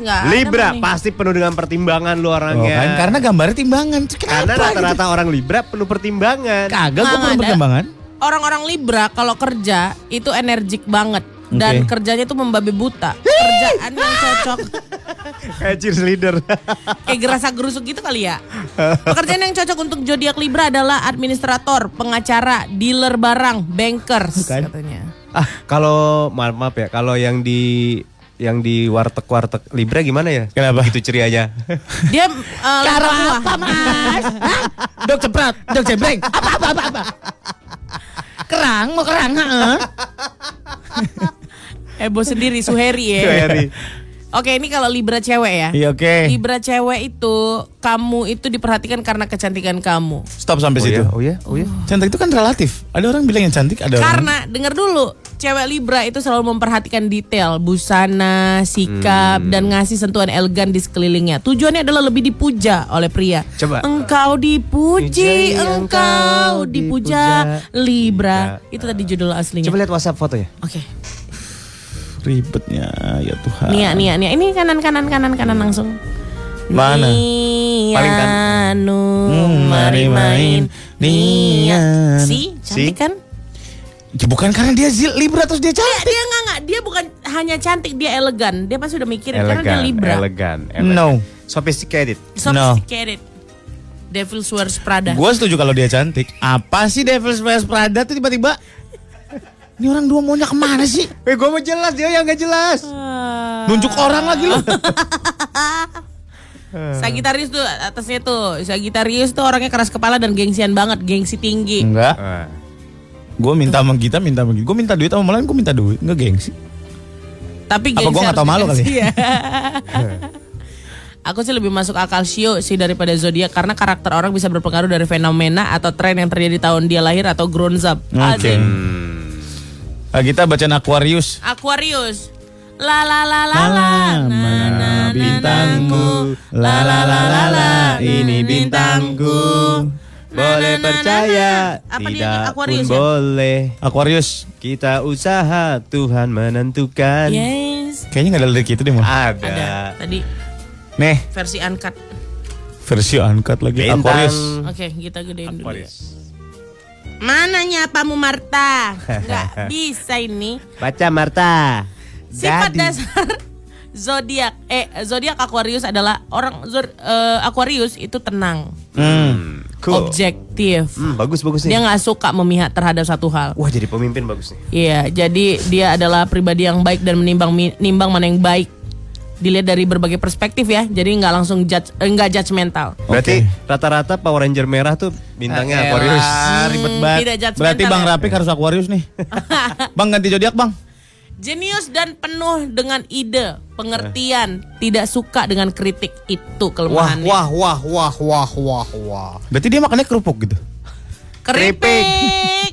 Is enggak
Libra pasti penuh dengan pertimbangan lu
Oh,
orangnya.
kan? Karena gambarnya timbangan.
Karena
Kenapa?
rata-rata orang Libra penuh pertimbangan.
Kagak gue
Nggak
belum
ada.
perkembangan.
orang-orang Libra kalau kerja itu energik banget dan
Oke.
kerjanya tuh membabi buta. Kerjaan yang cocok
Kayak cheerleader.
kayak gerasa gerusuk gitu kali ya. Pekerjaan yang cocok untuk zodiak Libra adalah administrator, pengacara, dealer barang, bankers
Bukan.
katanya.
ah, kalau maaf, maaf ya, kalau yang di yang di warteg-warteg Libra gimana ya?
Kenapa?
Gitu cerianya.
Dia uh, lempar
apa
buah.
mas? Hah? Dok ceprat, dok cebreng. Apa apa apa apa? Kerang mau kerang? heeh.
Heboh sendiri Suheri ya.
Suheri.
Oke, ini kalau Libra cewek ya.
Iya oke.
Libra cewek itu kamu itu diperhatikan karena kecantikan kamu.
Stop sampai
Oh
situ.
ya, oh ya, oh ya.
Cantik itu kan relatif. Ada orang bilang yang cantik, ada orang.
Karena dengar dulu, cewek Libra itu selalu memperhatikan detail, busana, sikap dan ngasih sentuhan elegan di sekelilingnya. Tujuannya adalah lebih dipuja oleh pria.
Coba.
Engkau dipuji,
Puji,
engkau dipuja,
dipuja,
Libra.
Libra.
Itu tadi judul aslinya.
Coba lihat WhatsApp fotonya.
Oke.
Ribetnya ya Tuhan.
Nia, Nia, Nia. Ini kanan, kanan, kanan, kanan langsung.
Mana?
Nia,
Paling
nu,
Hmm,
mari main. Nia. Si, cantik
Si?
kan?
Ya, bukan karena dia zil, Libra terus dia
Dia,
cantik.
dia nggak nggak, dia bukan hanya cantik, dia elegan. Dia pasti udah mikirin karena dia
Elegan,
Libra.
elegan, elegan.
No.
Sophisticated.
Sophisticated. Devil's Wears Prada.
Gue setuju kalau dia cantik. Apa sih Devil's Wears Prada tuh tiba-tiba? Ini orang dua maunya ke mana sih?
Eh, gue mau jelas dia yang gak jelas.
Ah.
Nunjuk orang lagi lu.
Sagitarius tuh atasnya tuh. Sagitarius tuh orangnya keras kepala dan gengsian banget, gengsi tinggi.
Enggak.
Ah.
Gue minta sama kita, minta sama Gue minta duit sama malah gue minta duit. Enggak gengsi.
Tapi
Apa
gengsi
gua nggak
harus
tahu malu kali?
ya. Aku sih lebih masuk akal Shio sih daripada zodiak karena karakter orang bisa berpengaruh dari fenomena atau tren yang terjadi tahun dia lahir atau grown up.
Oke.
Asik.
Nah, kita bacain Aquarius.
Aquarius. La la la la la.
Mana
na?
La la la la la, ini bintangku.
Boleh percaya,
dia,
tidak
Aquarius
pun
ya?
boleh.
Aquarius.
Kita usaha, Tuhan menentukan.
Yes.
Kayaknya nggak ada lirik itu deh.
Ada.
Ada tadi
Nih,
versi uncut.
versi uncut lagi.
Bintang.
Aquarius.
Oke, kita gedein dulu. ya.
Aquarius.
Mana nyapamu Marta? Enggak bisa ini.
Baca Marta.
Sifat
Daddy.
dasar zodiak eh zodiak Aquarius adalah orang zod- eh, Aquarius itu tenang,
Hmm.
Cool.
objektif.
Hmm, bagus bagus nih.
Dia nggak suka memihak terhadap satu hal.
Wah jadi pemimpin bagus nih.
Iya, jadi dia adalah pribadi yang baik dan menimbang nimbang mana yang baik. Dilihat dari berbagai perspektif ya. Jadi nggak langsung judge eh, nggak judgmental.
Berarti rata-rata Power Ranger merah tuh bintangnya Aquarius.
elah, ribet banget. Berarti Bang
ya.
Rapik harus Aquarius nih. bang ganti zodiak, Bang.
Jenius dan penuh dengan ide, pengertian, tidak suka dengan kritik itu
Wah
kelemahannya.
wah wah wah wah wah wah.
Berarti dia makannya kerupuk gitu.
Keripik.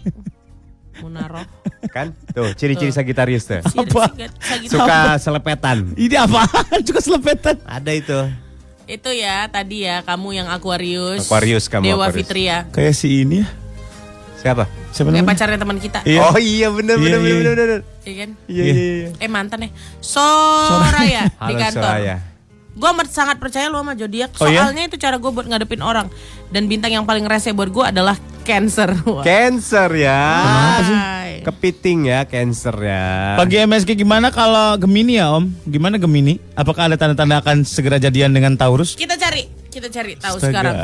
Munaroh.
Kan? Tuh ciri-ciri Sagittarius tuh.
Apa?
Suka selepetan.
Ini apaan? Juga selepetan.
Ada itu.
Itu ya tadi ya kamu yang Aquarius.
Aquarius kamu,
Dewa
Aquarius.
Fitria.
Kayak si ini ya.
Siapa?
Siapa namanya?
pacarnya teman kita.
Iya.
Oh iya bener
Iya,
bener
iya.
bener bener. bener.
Iya kan?
Iya iya. iya.
Eh mantan ya. Soraya di kantor.
Soraya.
Gue sangat percaya lo sama zodiak.
Oh, iya?
Soalnya itu cara gue buat ngadepin orang. Dan bintang yang paling rese buat gue adalah Cancer. Wah.
Cancer ya.
Hai.
Kepiting ya Cancer ya.
Pagi MSG gimana kalau Gemini ya Om? Gimana Gemini? Apakah ada tanda-tanda akan segera jadian dengan Taurus?
Kita cari, kita cari tahu
Astaga.
sekarang.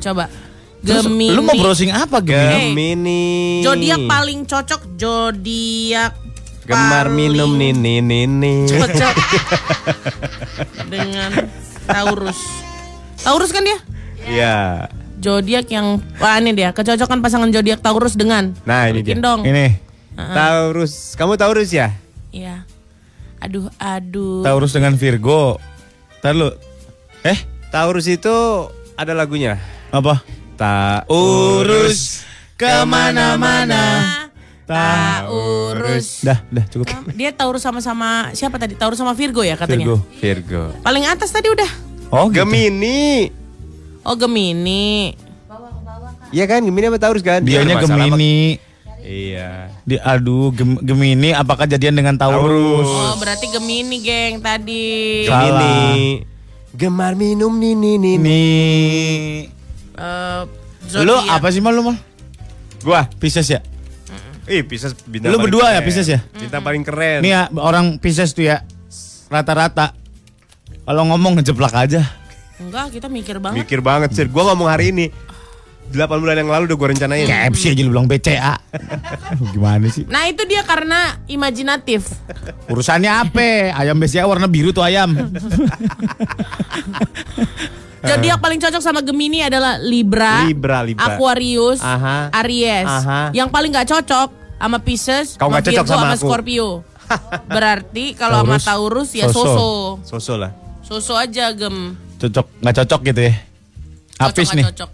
Coba.
Terus,
Gemini.
Lu mau browsing apa Gemini?
Hey.
Gemini.
Zodiak paling cocok zodiak
Gemar
paling
minum nini nini.
cocok dengan Taurus. Taurus kan dia?
Iya.
Zodiak yang wah ini dia, kecocokan pasangan zodiak Taurus dengan
Nah, ini
Bikin
dia.
dong.
Ini
Taurus. Kamu Taurus ya?
Iya. Aduh, aduh.
Taurus dengan Virgo. Ntar lu. Eh,
Taurus itu ada lagunya.
apa?
Taurus
ke mana-mana.
Taurus.
Dah, dah cukup.
Dia Taurus sama-sama siapa tadi? Taurus sama Virgo ya katanya.
Virgo.
Virgo.
Paling atas tadi udah.
Oh, gitu.
Gemini.
Oh Gemini.
Iya kan Gemini apa Taurus kan?
Dianya? Gemini.
Iya.
Di aduh Gem- Gemini apakah jadian dengan Taurus?
Oh berarti Gemini geng tadi.
Salah.
Gemini. Gemar minum nini nini.
Ini
Eh,
lu apa sih mal lu mal?
Gua.
Pisces ya?
Ih, Pisces bintang
Lu berdua ya,
keren.
Pisces ya?
Bintang paling keren.
Nih ya orang Pisces tuh ya rata-rata kalau ngomong ngejeplak aja.
Enggak, kita mikir banget.
Mikir banget sih. Gua ngomong hari ini. 8 bulan yang lalu udah gua rencanain.
KFC aja lu bilang BCA. Gimana sih?
Nah itu dia karena imajinatif.
Urusannya apa? Ayam BCA warna biru tuh ayam.
Zodiak paling cocok sama Gemini adalah Libra,
Libra, Libra.
Aquarius,
Aha.
Aries.
Aha.
Yang paling nggak cocok sama Pisces,
Kau
sama
nggak cocok
Virgo,
sama
sama. Scorpio. Berarti kalau sama
Taurus,
ya
Soso.
soso.
Soso lah.
Soso aja gem.
Cocok nggak cocok gitu ya? Habis nih.
cocok.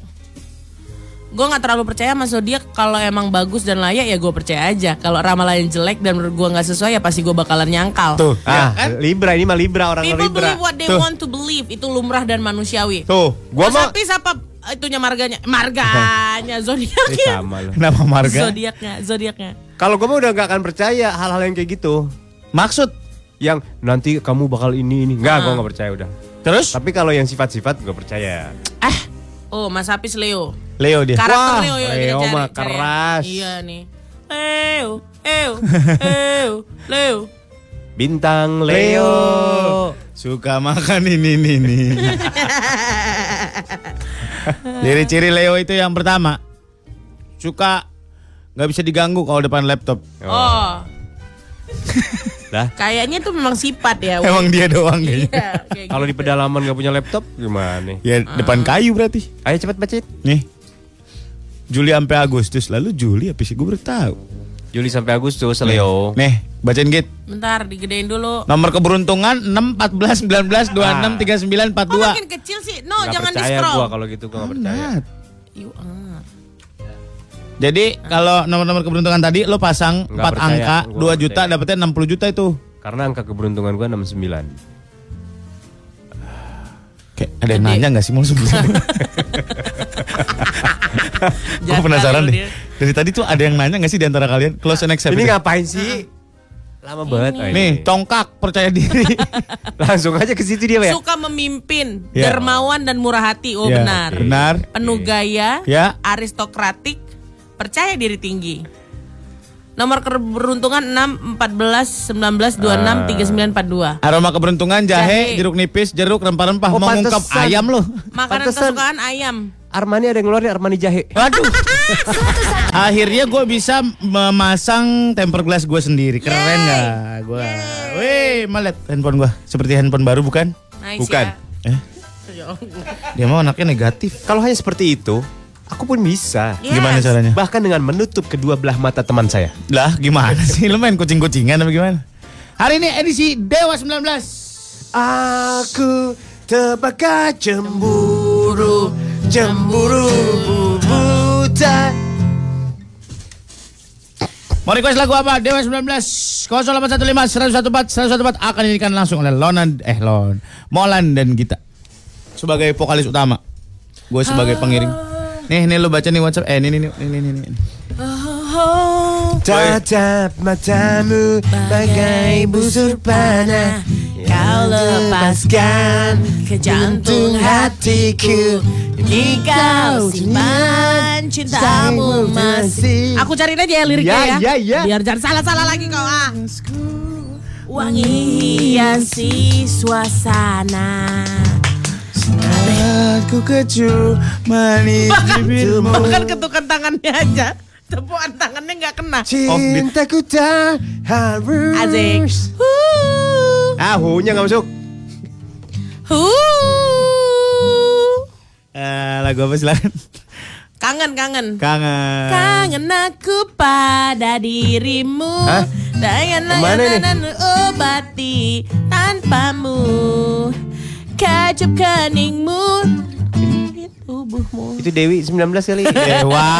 Gue nggak terlalu percaya sama zodiak kalau emang bagus dan layak ya gue percaya aja. Kalau ramalan jelek dan menurut gue nggak sesuai ya pasti gue bakalan nyangkal.
Tuh,
Ah,
ya kan?
Libra ini mah Libra orang
People
Libra.
believe what they
Tuh.
want to believe itu lumrah dan manusiawi.
Tuh, gua
Mas
mah
Hafiz apa itunya marganya? Marganya
Eh,
zodiaknya.
sama loh.
Nama marga.
Zodiaknya, zodiaknya.
Kalau gua mah udah gak akan percaya hal-hal yang kayak gitu.
Maksud
Yang nanti kamu bakal ini ini. Enggak,
Ah.
gua gak percaya udah.
terus
Tapi kalau yang sifat-sifat gua percaya.
Eh, oh Mas Hafiz Leo.
Leo dia.
Karakter
Wah,
Leo, kita
Leo
cari,
mah keras.
Iya nih. Leo, Leo, Leo, Leo.
Bintang Leo.
Suka makan ini ini ini. Ciri-ciri Leo itu yang pertama suka nggak bisa diganggu kalau depan laptop.
Oh,
Lah,
kayaknya itu memang sifat ya.
Emang dia doang kayaknya.
Iya, kayak
kalau
gitu.
di pedalaman gak punya laptop gimana nih?
Ya depan kayu berarti.
Ayo cepet bacain.
Nih. Juli sampai Agustus lalu Juli sih gue baru tahu.
Juli sampai Agustus Leo.
Nih, bacain git.
Bentar, digedein dulu.
Nomor keberuntungan 6 14 19 26 39
Kok
42.
makin kecil sih? No,
Gak
jangan di scroll.
gua kalau gitu gua gak percaya.
You are.
Jadi kalau nomor-nomor keberuntungan tadi lo pasang
Nggak
4
percaya,
angka
gua
2
nggak
juta
percaya.
dapetnya 60 juta itu.
Karena angka keberuntungan gua 69.
Kayak ada yang nanya gak sih mau sebutin? Gue penasaran deh. Dari tadi tuh ada yang nanya gak sih di antara kalian? Close and accept.
Ini
itu.
ngapain sih? Lama banget. Oh, ini.
Nih, congkak percaya diri.
Langsung aja ke situ dia, ya.
Suka memimpin,
Ya.
dermawan dan murah hati. Oh
Ya,
benar.
benar.
Penuh gaya,
Ya.
aristokratik, percaya diri tinggi. Nomor keberuntungan 6, 14, 19, 26, 39, 42.
Aroma keberuntungan jahe,
Jahe.
jeruk nipis, jeruk rempah-rempah.
Oh,
Mau ngungkap
pantesan.
ayam lo.
Makanan
Pantesan.
kesukaan ayam.
Armani ada yang ngeluarin Armani jahe.
Waduh. Akhirnya gue bisa memasang temper glass gue sendiri. Keren
Yeay.
gak? Gue. Wih, malet handphone gue. Seperti handphone baru bukan?
Nice
Bukan.
ya.
Eh, dia mau anaknya negatif.
Kalau hanya seperti itu, aku pun bisa.
Yes.
Gimana caranya?
Bahkan dengan menutup kedua belah mata teman saya.
Lah, gimana sih? Lu main kucing-kucingan apa gimana? Hari ini edisi Dewa 19.
Aku terbakar cemburu, cemburu buta.
Mau request lagu apa? Dewa 19 0815 114 114 akan dinyanyikan langsung oleh Lonan eh Lon Molan dan Gita sebagai vokalis utama. Gue sebagai pengiring. Nih, nih lu baca nih WhatsApp. Eh, nih nih nih nih nih. nih.
Tatap matamu bagai busur panah
Kau lepaskan ke jantung hatiku Ini kau simpan cintamu masih Aku cariin aja ya liriknya
Ya,
ya,
ya, ya.
Biar jangan salah-salah lagi kau ah Wangi hiasi suasana
Aku keju manis
Bahkan,
bibirmu.
bahkan ketukan tangannya aja Tepukan tangannya nggak kena
Cintaku tak harus
Asik Huh.
Ah, hu-nya gak masuk.
Eh, lagu apa silakan?
Kangen kangen
Kangen.
Kangen aku pada dirimu
Hah?
Dengan layanan obati tanpamu Kacup keningmu Tubuhmu
Itu Dewi 19 kali
Dewa.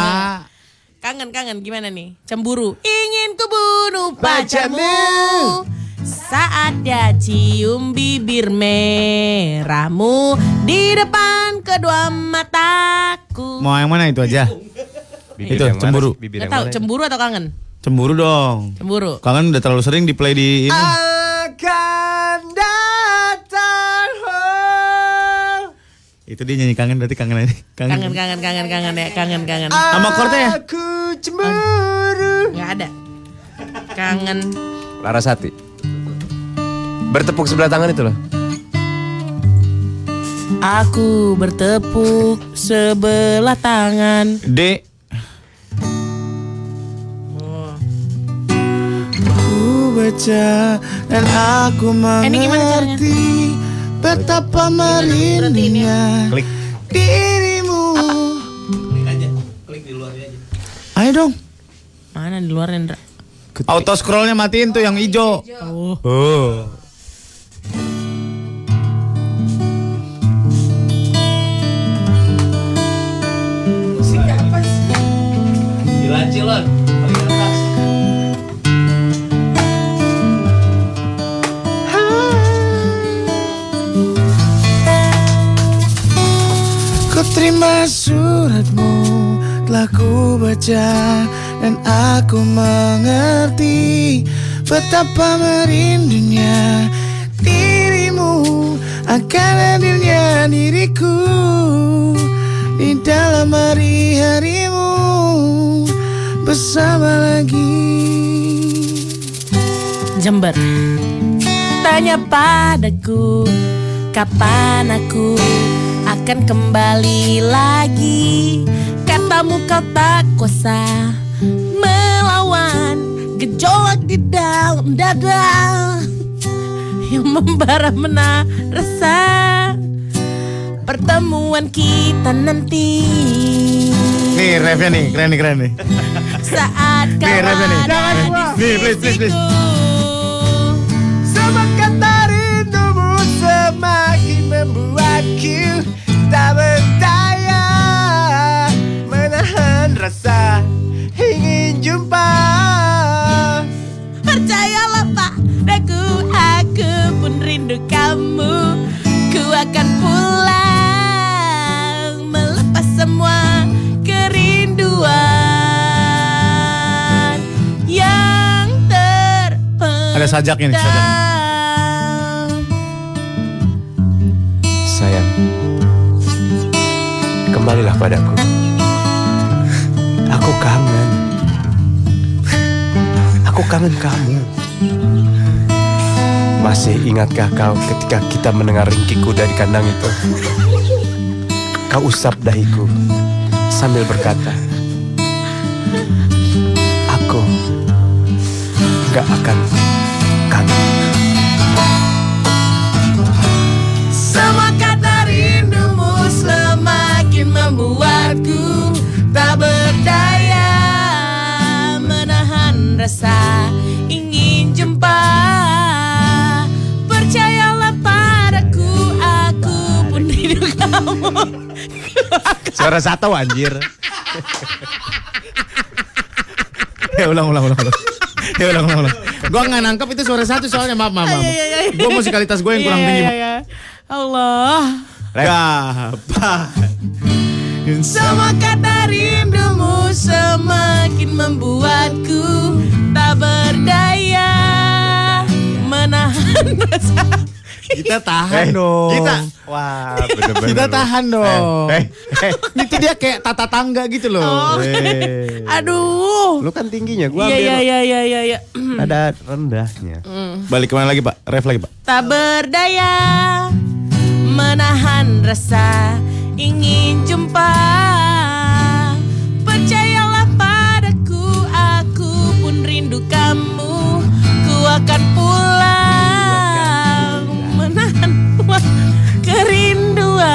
Kangen kangen gimana nih? Cemburu Ingin ku bunuh
Pacarmu.
Saat dia cium bibir merahmu Di depan kedua mataku
Mau yang mana itu aja?
Bibir
Itu,
yang
cemburu.
Bibir
Gak
yang
tahu
mana?
cemburu atau kangen?
Cemburu dong.
Cemburu
Kangen udah terlalu sering di play di ini.
Akan
Itu dia nyanyi kangen berarti kangen aja.
Kangen. Kangen kangen kangen ya kangen kangen.
Sama chordnya ya?
Aku cemburu.
Nggak ada. Kangen.
Larasati Bertepuk sebelah tangan itu loh.
Aku bertepuk sebelah tangan.
D. Ku baca dan aku
Eh, ini gimana caranya?
Betapa merindunya
Klik
Dirimu Klik aja Klik di luarnya aja Ayo dong
Mana di luar Indra?
Auto scrollnya matiin tuh yang hijau. Oh. oh. Musik
apa. Terima suratmu telah ku baca dan aku mengerti betapa merindunya dirimu akan hadirnya diriku di dalam hari-harimu bersama lagi.
Jember. Tanya padaku kapan aku akan kembali lagi. Katamu kau tak kuasa melawan gejolak di dalam dada yang membara mena rasa pertemuan kita nanti.
Nih refnya nih, keren nih, keren nih.
Saat kau
Nih, refnya nih.
ada
Nih,
di
please, please, please.
rindumu semakin membuatku tak berdaya menahan rasa ingin jumpa.
Percayalah padaku, aku pun rindu kamu Ku akan pulang Melepas semua kerinduan Yang terpendam
Ada sajak ini, sajak.
Kembalilah padaku. Aku kangen. Aku kangen kamu. Masih ingatkah kau ketika kita mendengar ringkiku dari kandang itu? Kau usap dahiku sambil berkata, Aku gak akan kangen.
Membuatku tak berdaya menahan rasa ingin jumpa. Percayalah padaku, aku pun rindu kamu.
Suara satu anjir. ya ulang ulang ulang. ulang. Ya ulang ulang ulang. Gua nggak nangkep itu suara satu soalnya maaf maaf. maaf.
Iya, iya, iya.
Gua musikalitas gue yang kurang tinggi.
Allah.
Gampang.
Semua kata rindumu semakin membuatku tak berdaya menahan rasa.
Kita tahan dong.
Kita, wah bener-bener.
Kita
loh.
tahan dong.
Eh, eh,
Itu dia kayak tata tangga gitu loh.
Oh.
eh.
Aduh.
Lu kan tingginya, gua
Iya
ambil
iya iya iya iya. iya.
ada rendahnya.
Balik ke mana lagi pak? Ref lagi pak.
Tak berdaya menahan rasa ingin jumpa. Percayalah padaku, aku pun rindu kamu. Ku akan pulang menahan kerinduan.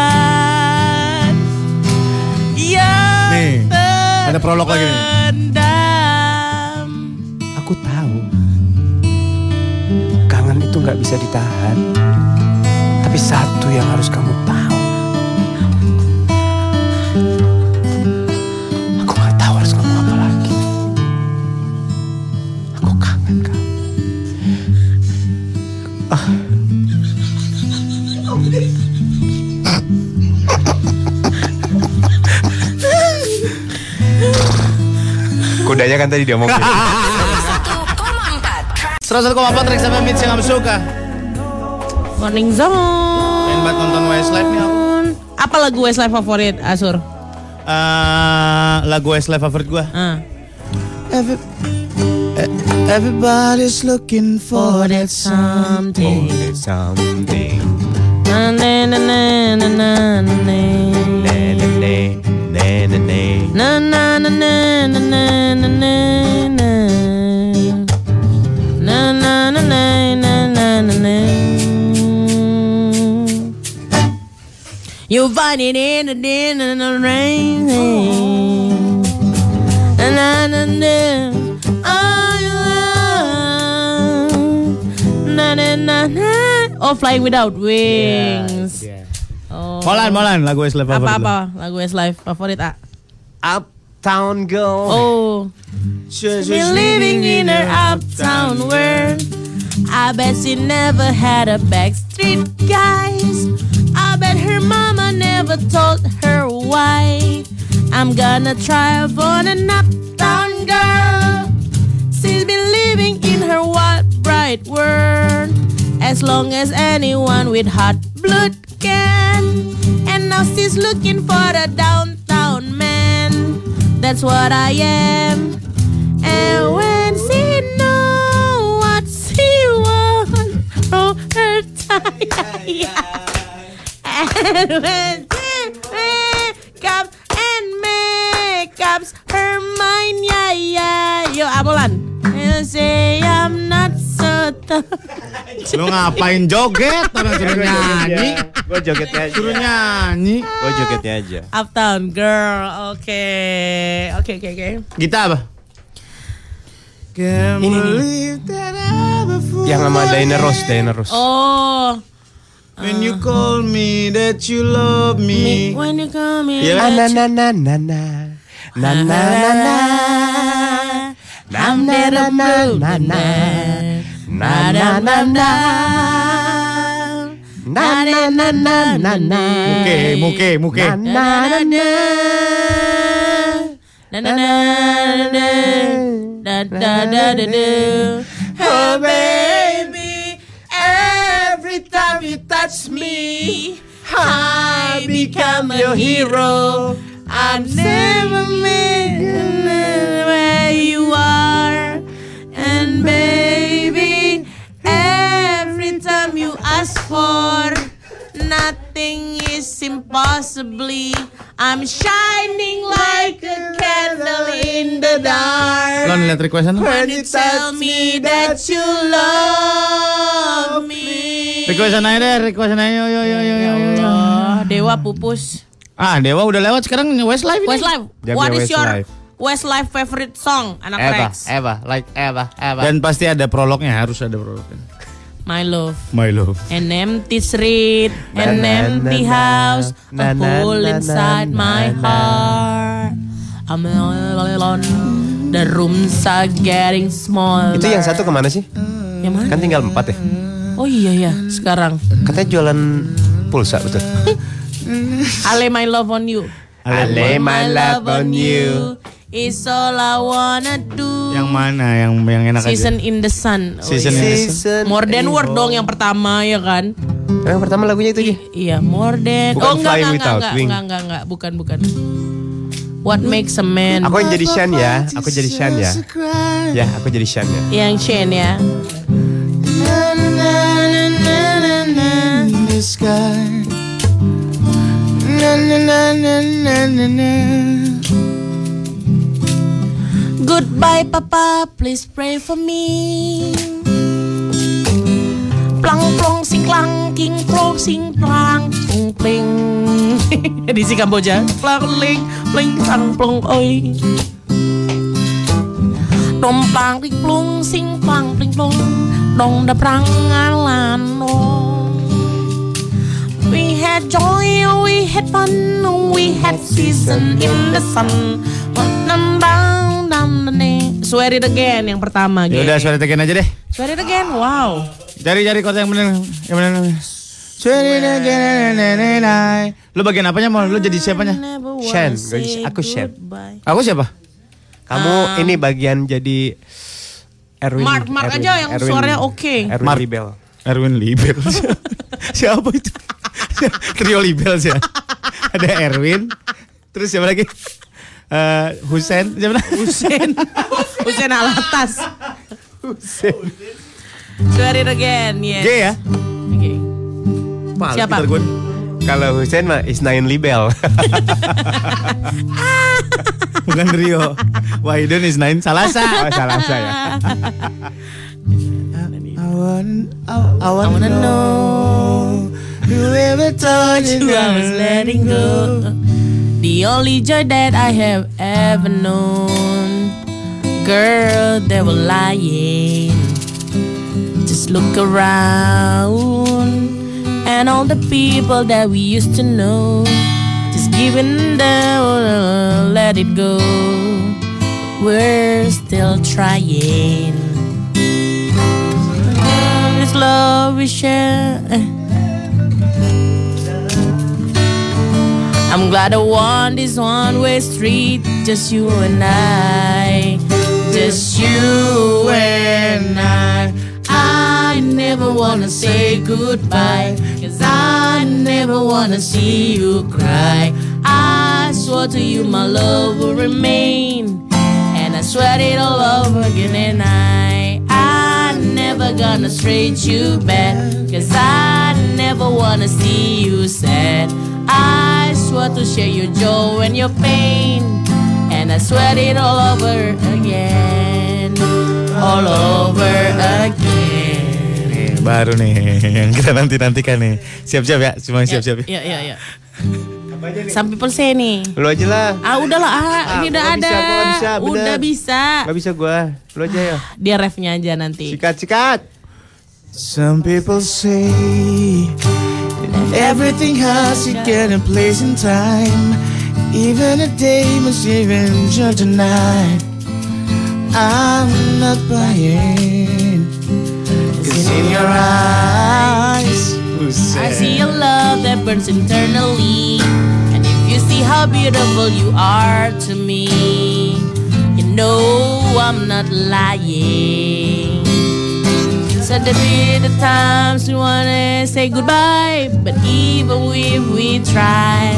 Yang
Nih, ada prolog lagi nih.
terpendam.
Aku tahu. Kangen itu nggak bisa ditahan. Tapi satu yang harus kamu Kudanya kan tadi dia mau
1,4
101,4 Rex FM Beats yang kamu suka.
Morning Zone.
Pengen banget nonton Westlife nih aku.
Apa lagu Westlife favorit, Asur?
Eh, lagu Westlife favorit gue.
Ah.
Every, e- everybody's looking for that
something.
something.
Na na na na na na na na.
Ne ne ne.
Na na na na na na na na na na na na na na na na na You find it in the din and the rain na na na na nah nah Oh Flying Without Wings yeah, yeah. Oh.
Molan, Molan, lagu Westlife favorit
Apa-apa, lagu Westlife favorit A
Uptown Girl.
Oh. She's been living in her uptown world. I bet she never had a backstreet guys. I bet her mama never told her why. I'm gonna try on an uptown girl. She's been living in her wild, bright world. As long as anyone with hot blood can. And now she's looking for a downtown man. That's what I am. And when she know what she wants from oh, her time. And when she make up and make up her mind, yeah, yeah. Yo, Amolan. And say I'm not so tough.
Lu ngapain joget? Orang suruh nyanyi.
Gue jogetnya aja.
Suruh nyanyi.
Gue jogetnya aja.
Uptown girl, oke, oke, oke, oke.
Gita apa?
Can't
Ini nih.
believe that
Yang sama Diana Ross, Diana Ross.
Oh,
When you call me that you love
me
me.
when you come in.
Iya
Ah, na na na na na. Na na na na.
I'm dead
na,
of blue
na, na. Na na na na. Na na na na na na.
Muke, muke, muke.
Na na na na.
Na na na na da da da da da.
Oh baby, every time you touch me, I become your hero.
I've never been where you are, and baby, ask for, nothing is impossibly. I'm shining like a candle in the dark.
Lo lihat requestan lo?
When you tell me that you love me.
Requestan aja deh, requestan aja. Yo, yo, yo, yo, yo, yo.
Oh, Dewa pupus.
Ah, Dewa udah lewat sekarang Westlife ini.
Westlife, what is your
Westlife.
Westlife favorite song? Anak
Eva,
Rex.
Eva, like Eva, Eva.
Dan pasti ada prolognya, harus ada prolognya.
My love.
My love.
An empty street, an empty house,
Na,
a
na,
hole
na,
inside
na,
my
na.
heart. I'm alone. The rooms are getting small.
Itu yang satu ke mana sih?
Yang mana?
Kan tinggal empat ya.
Oh iya ya, sekarang.
Katanya jualan pulsa betul.
I lay my love on you.
I lay my love on you.
Is all I wanna do.
Yang mana yang yang enak
Season
aja?
in the sun. Oh,
Season
iya.
in the
Season
More than word dong yang pertama ya kan?
Yang pertama lagunya itu.
I- iya, more than.
Bukan
oh enggak
Flying
enggak
Without
enggak,
Wing.
enggak enggak enggak bukan bukan. What makes a man?
Aku yang jadi Shan ya. Aku jadi Shan ya. Ya, aku jadi Shan ya.
Yang Shane ya.
in the sky. Na na na na na na na.
Goodbye papa, please pray for me. Plang plong sing klang king plong sing plang plong pling. Di si Kamboja. Plang ling pling plang plong oi. Dom plang ling plong sing plang pling plong. Dong da prang alan oh. We had joy, we had fun, we had season in the sun. Swear it again yang pertama
Ya
gitu.
udah suara tekan aja deh.
Swear it again, wow.
Cari-cari kota yang benar. Yang benar. Lu bagian apanya mau? Lu jadi siapanya?
Shen, aku Shen.
Aku siapa?
Kamu ini bagian jadi Erwin.
Mark- Mark
Erwin,
aja yang
Erwin-
suaranya oke.
Erwin
Mark.
Libel.
Erwin Libel. siapa itu? Trio Libel sih. Ada Erwin. Terus siapa lagi? Eh Husen?
Husen. Husen Alatas. Swear it again, yes.
G ya?
Oke.
Pal,
Siapa?
Kalau Hussein mah Isnain Libel.
Bukan Rio. Wahidun is nine Salasa.
oh, salah saya.
I want, I, I
I
wanna,
wanna
know.
know
Whoever told you
I was letting go. The only joy that I have ever known. Girl, they were lying. Just look around and all the people that we used to know. Just giving them, let it go. We're still trying. This love we share. I'm glad I won this one way street, just you and I. Just you and I. I never wanna say goodbye, cause I never wanna see you cry. I swore to you my love will remain, and I swear it all over again, and I. I never gonna straight you back, cause I never wanna see you sad. I swear to share your joy and your pain, and I swear it all over again, all over again.
Nih, baru nih yang kita nanti nantikan nih. Siap-siap ya, semua siap-siap.
Ya, ya, ya. Some people say nih.
Lu aja lah.
Ah udahlah, ah, ini
gua
udah ada.
bisa, gua bisa, bener.
udah bisa.
Gak bisa gua. Lu aja ya.
Dia refnya aja nanti.
Sikat, sikat.
Some people say everything has to get a place in time. Even a day must even judge a night. I'm not buying. Cause in your eyes,
I see a love that burns internally. And if you see how beautiful you are to me, you know I'm not lying. So there be the times we wanna say goodbye, but even if we try,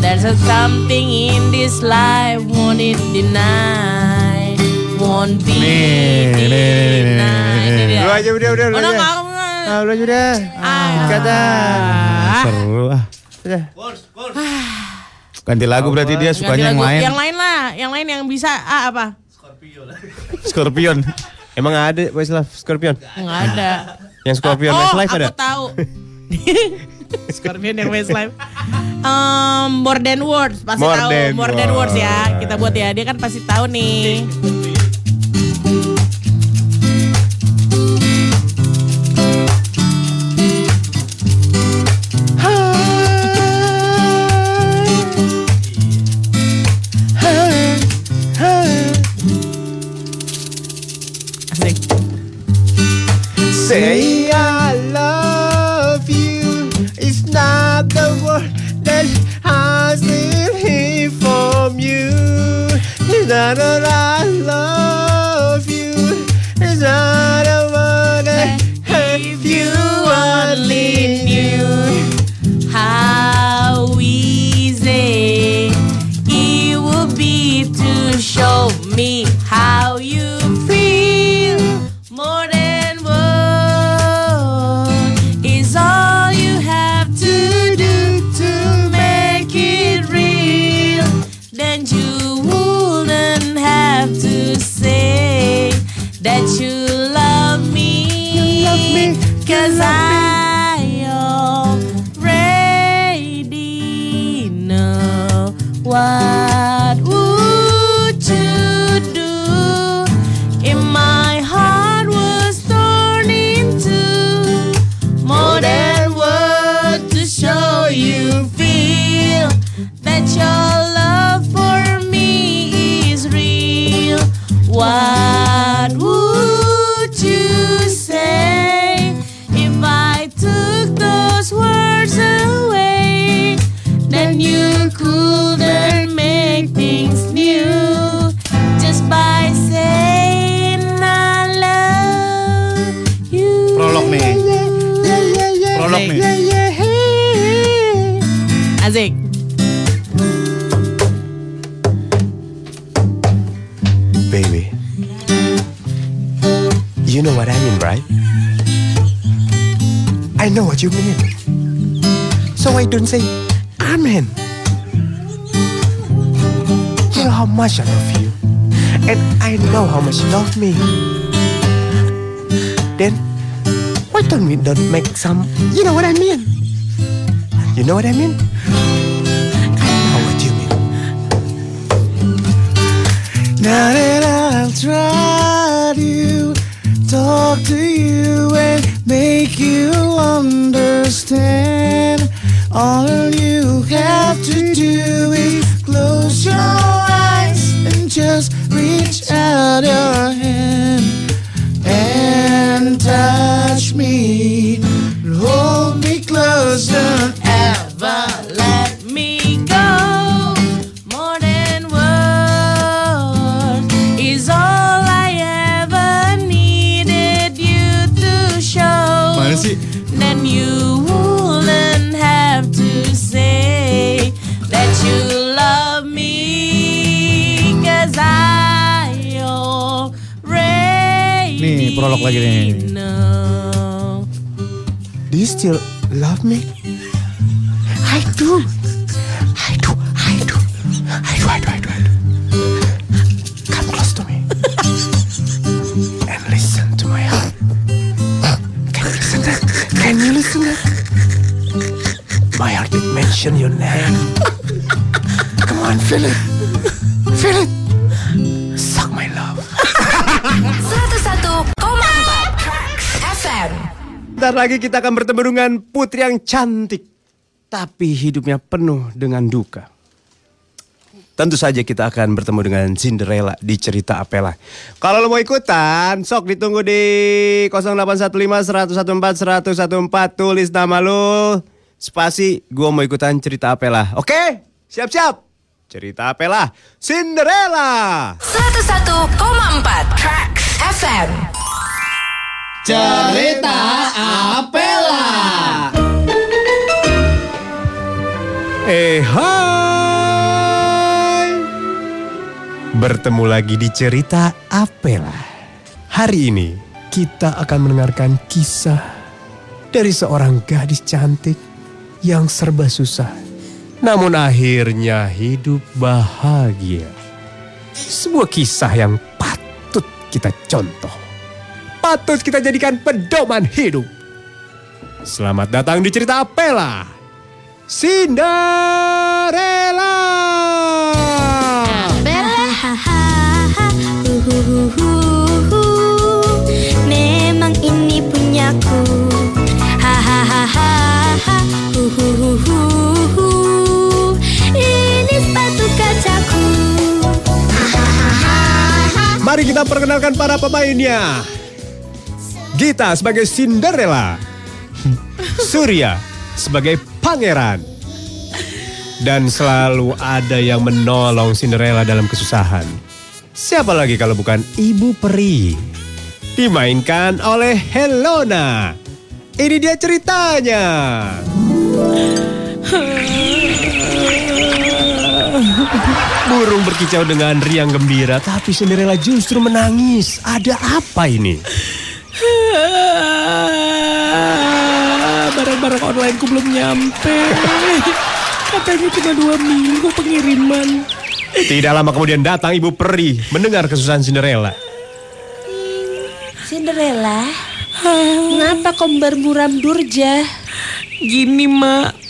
there's a something in this life won't it deny, won't be
Nih, nih, nih, nih, nih,
denied.
nih, nih.
Lu aja udah, udah,
Udah
aja.
nggak?
Ah, udah. Sikat dah.
Seru ah.
Udah.
Ganti lagu berarti dia sukanya yang lain.
Yang lain lah, yang lain yang bisa ah, apa?
Scorpion.
Emang ada Westlife Scorpion?
Enggak ada.
Yang Scorpion
oh,
Westlife
aku
ada?
tahu. Scorpion yang Westlife. Um, more than words pasti
More
tahu.
than
more than words ya. Kita buat ya. Dia kan pasti tahu nih.
It's not that
mention your name. Come on, feel it. Feel it. Suck my love.
101,4 Tracks FM.
Bentar lagi kita akan bertemu dengan putri yang cantik. Tapi hidupnya penuh dengan duka. Tentu saja kita akan bertemu dengan Cinderella di cerita Apela. Kalau lo mau ikutan, sok ditunggu di 0815 114 114 tulis nama lo. Spasi, gua mau ikutan cerita Apela. Oke? Siap-siap. Cerita Apela, Cinderella.
101,4 Tracks FM.
Cerita Apela.
Eh hai Bertemu lagi di cerita Apela Hari ini kita akan mendengarkan kisah Dari seorang gadis cantik yang serba susah. Namun akhirnya hidup bahagia. Sebuah kisah yang patut kita contoh. Patut kita jadikan pedoman hidup. Selamat datang di cerita Apela. Cinderella. Mari kita perkenalkan para pemainnya. Gita sebagai Cinderella. Surya sebagai pangeran. Dan selalu ada yang menolong Cinderella dalam kesusahan. Siapa lagi kalau bukan Ibu Peri? Dimainkan oleh Helona. Ini dia ceritanya. Burung berkicau dengan riang gembira, tapi Cinderella justru menangis. Ada apa ini?
Barang-barang online ku belum nyampe. Katanya cuma dua minggu pengiriman.
Tidak lama kemudian datang Ibu Peri mendengar kesusahan Cinderella.
Cinderella, mengapa kau bermuram durja?
Gini mak,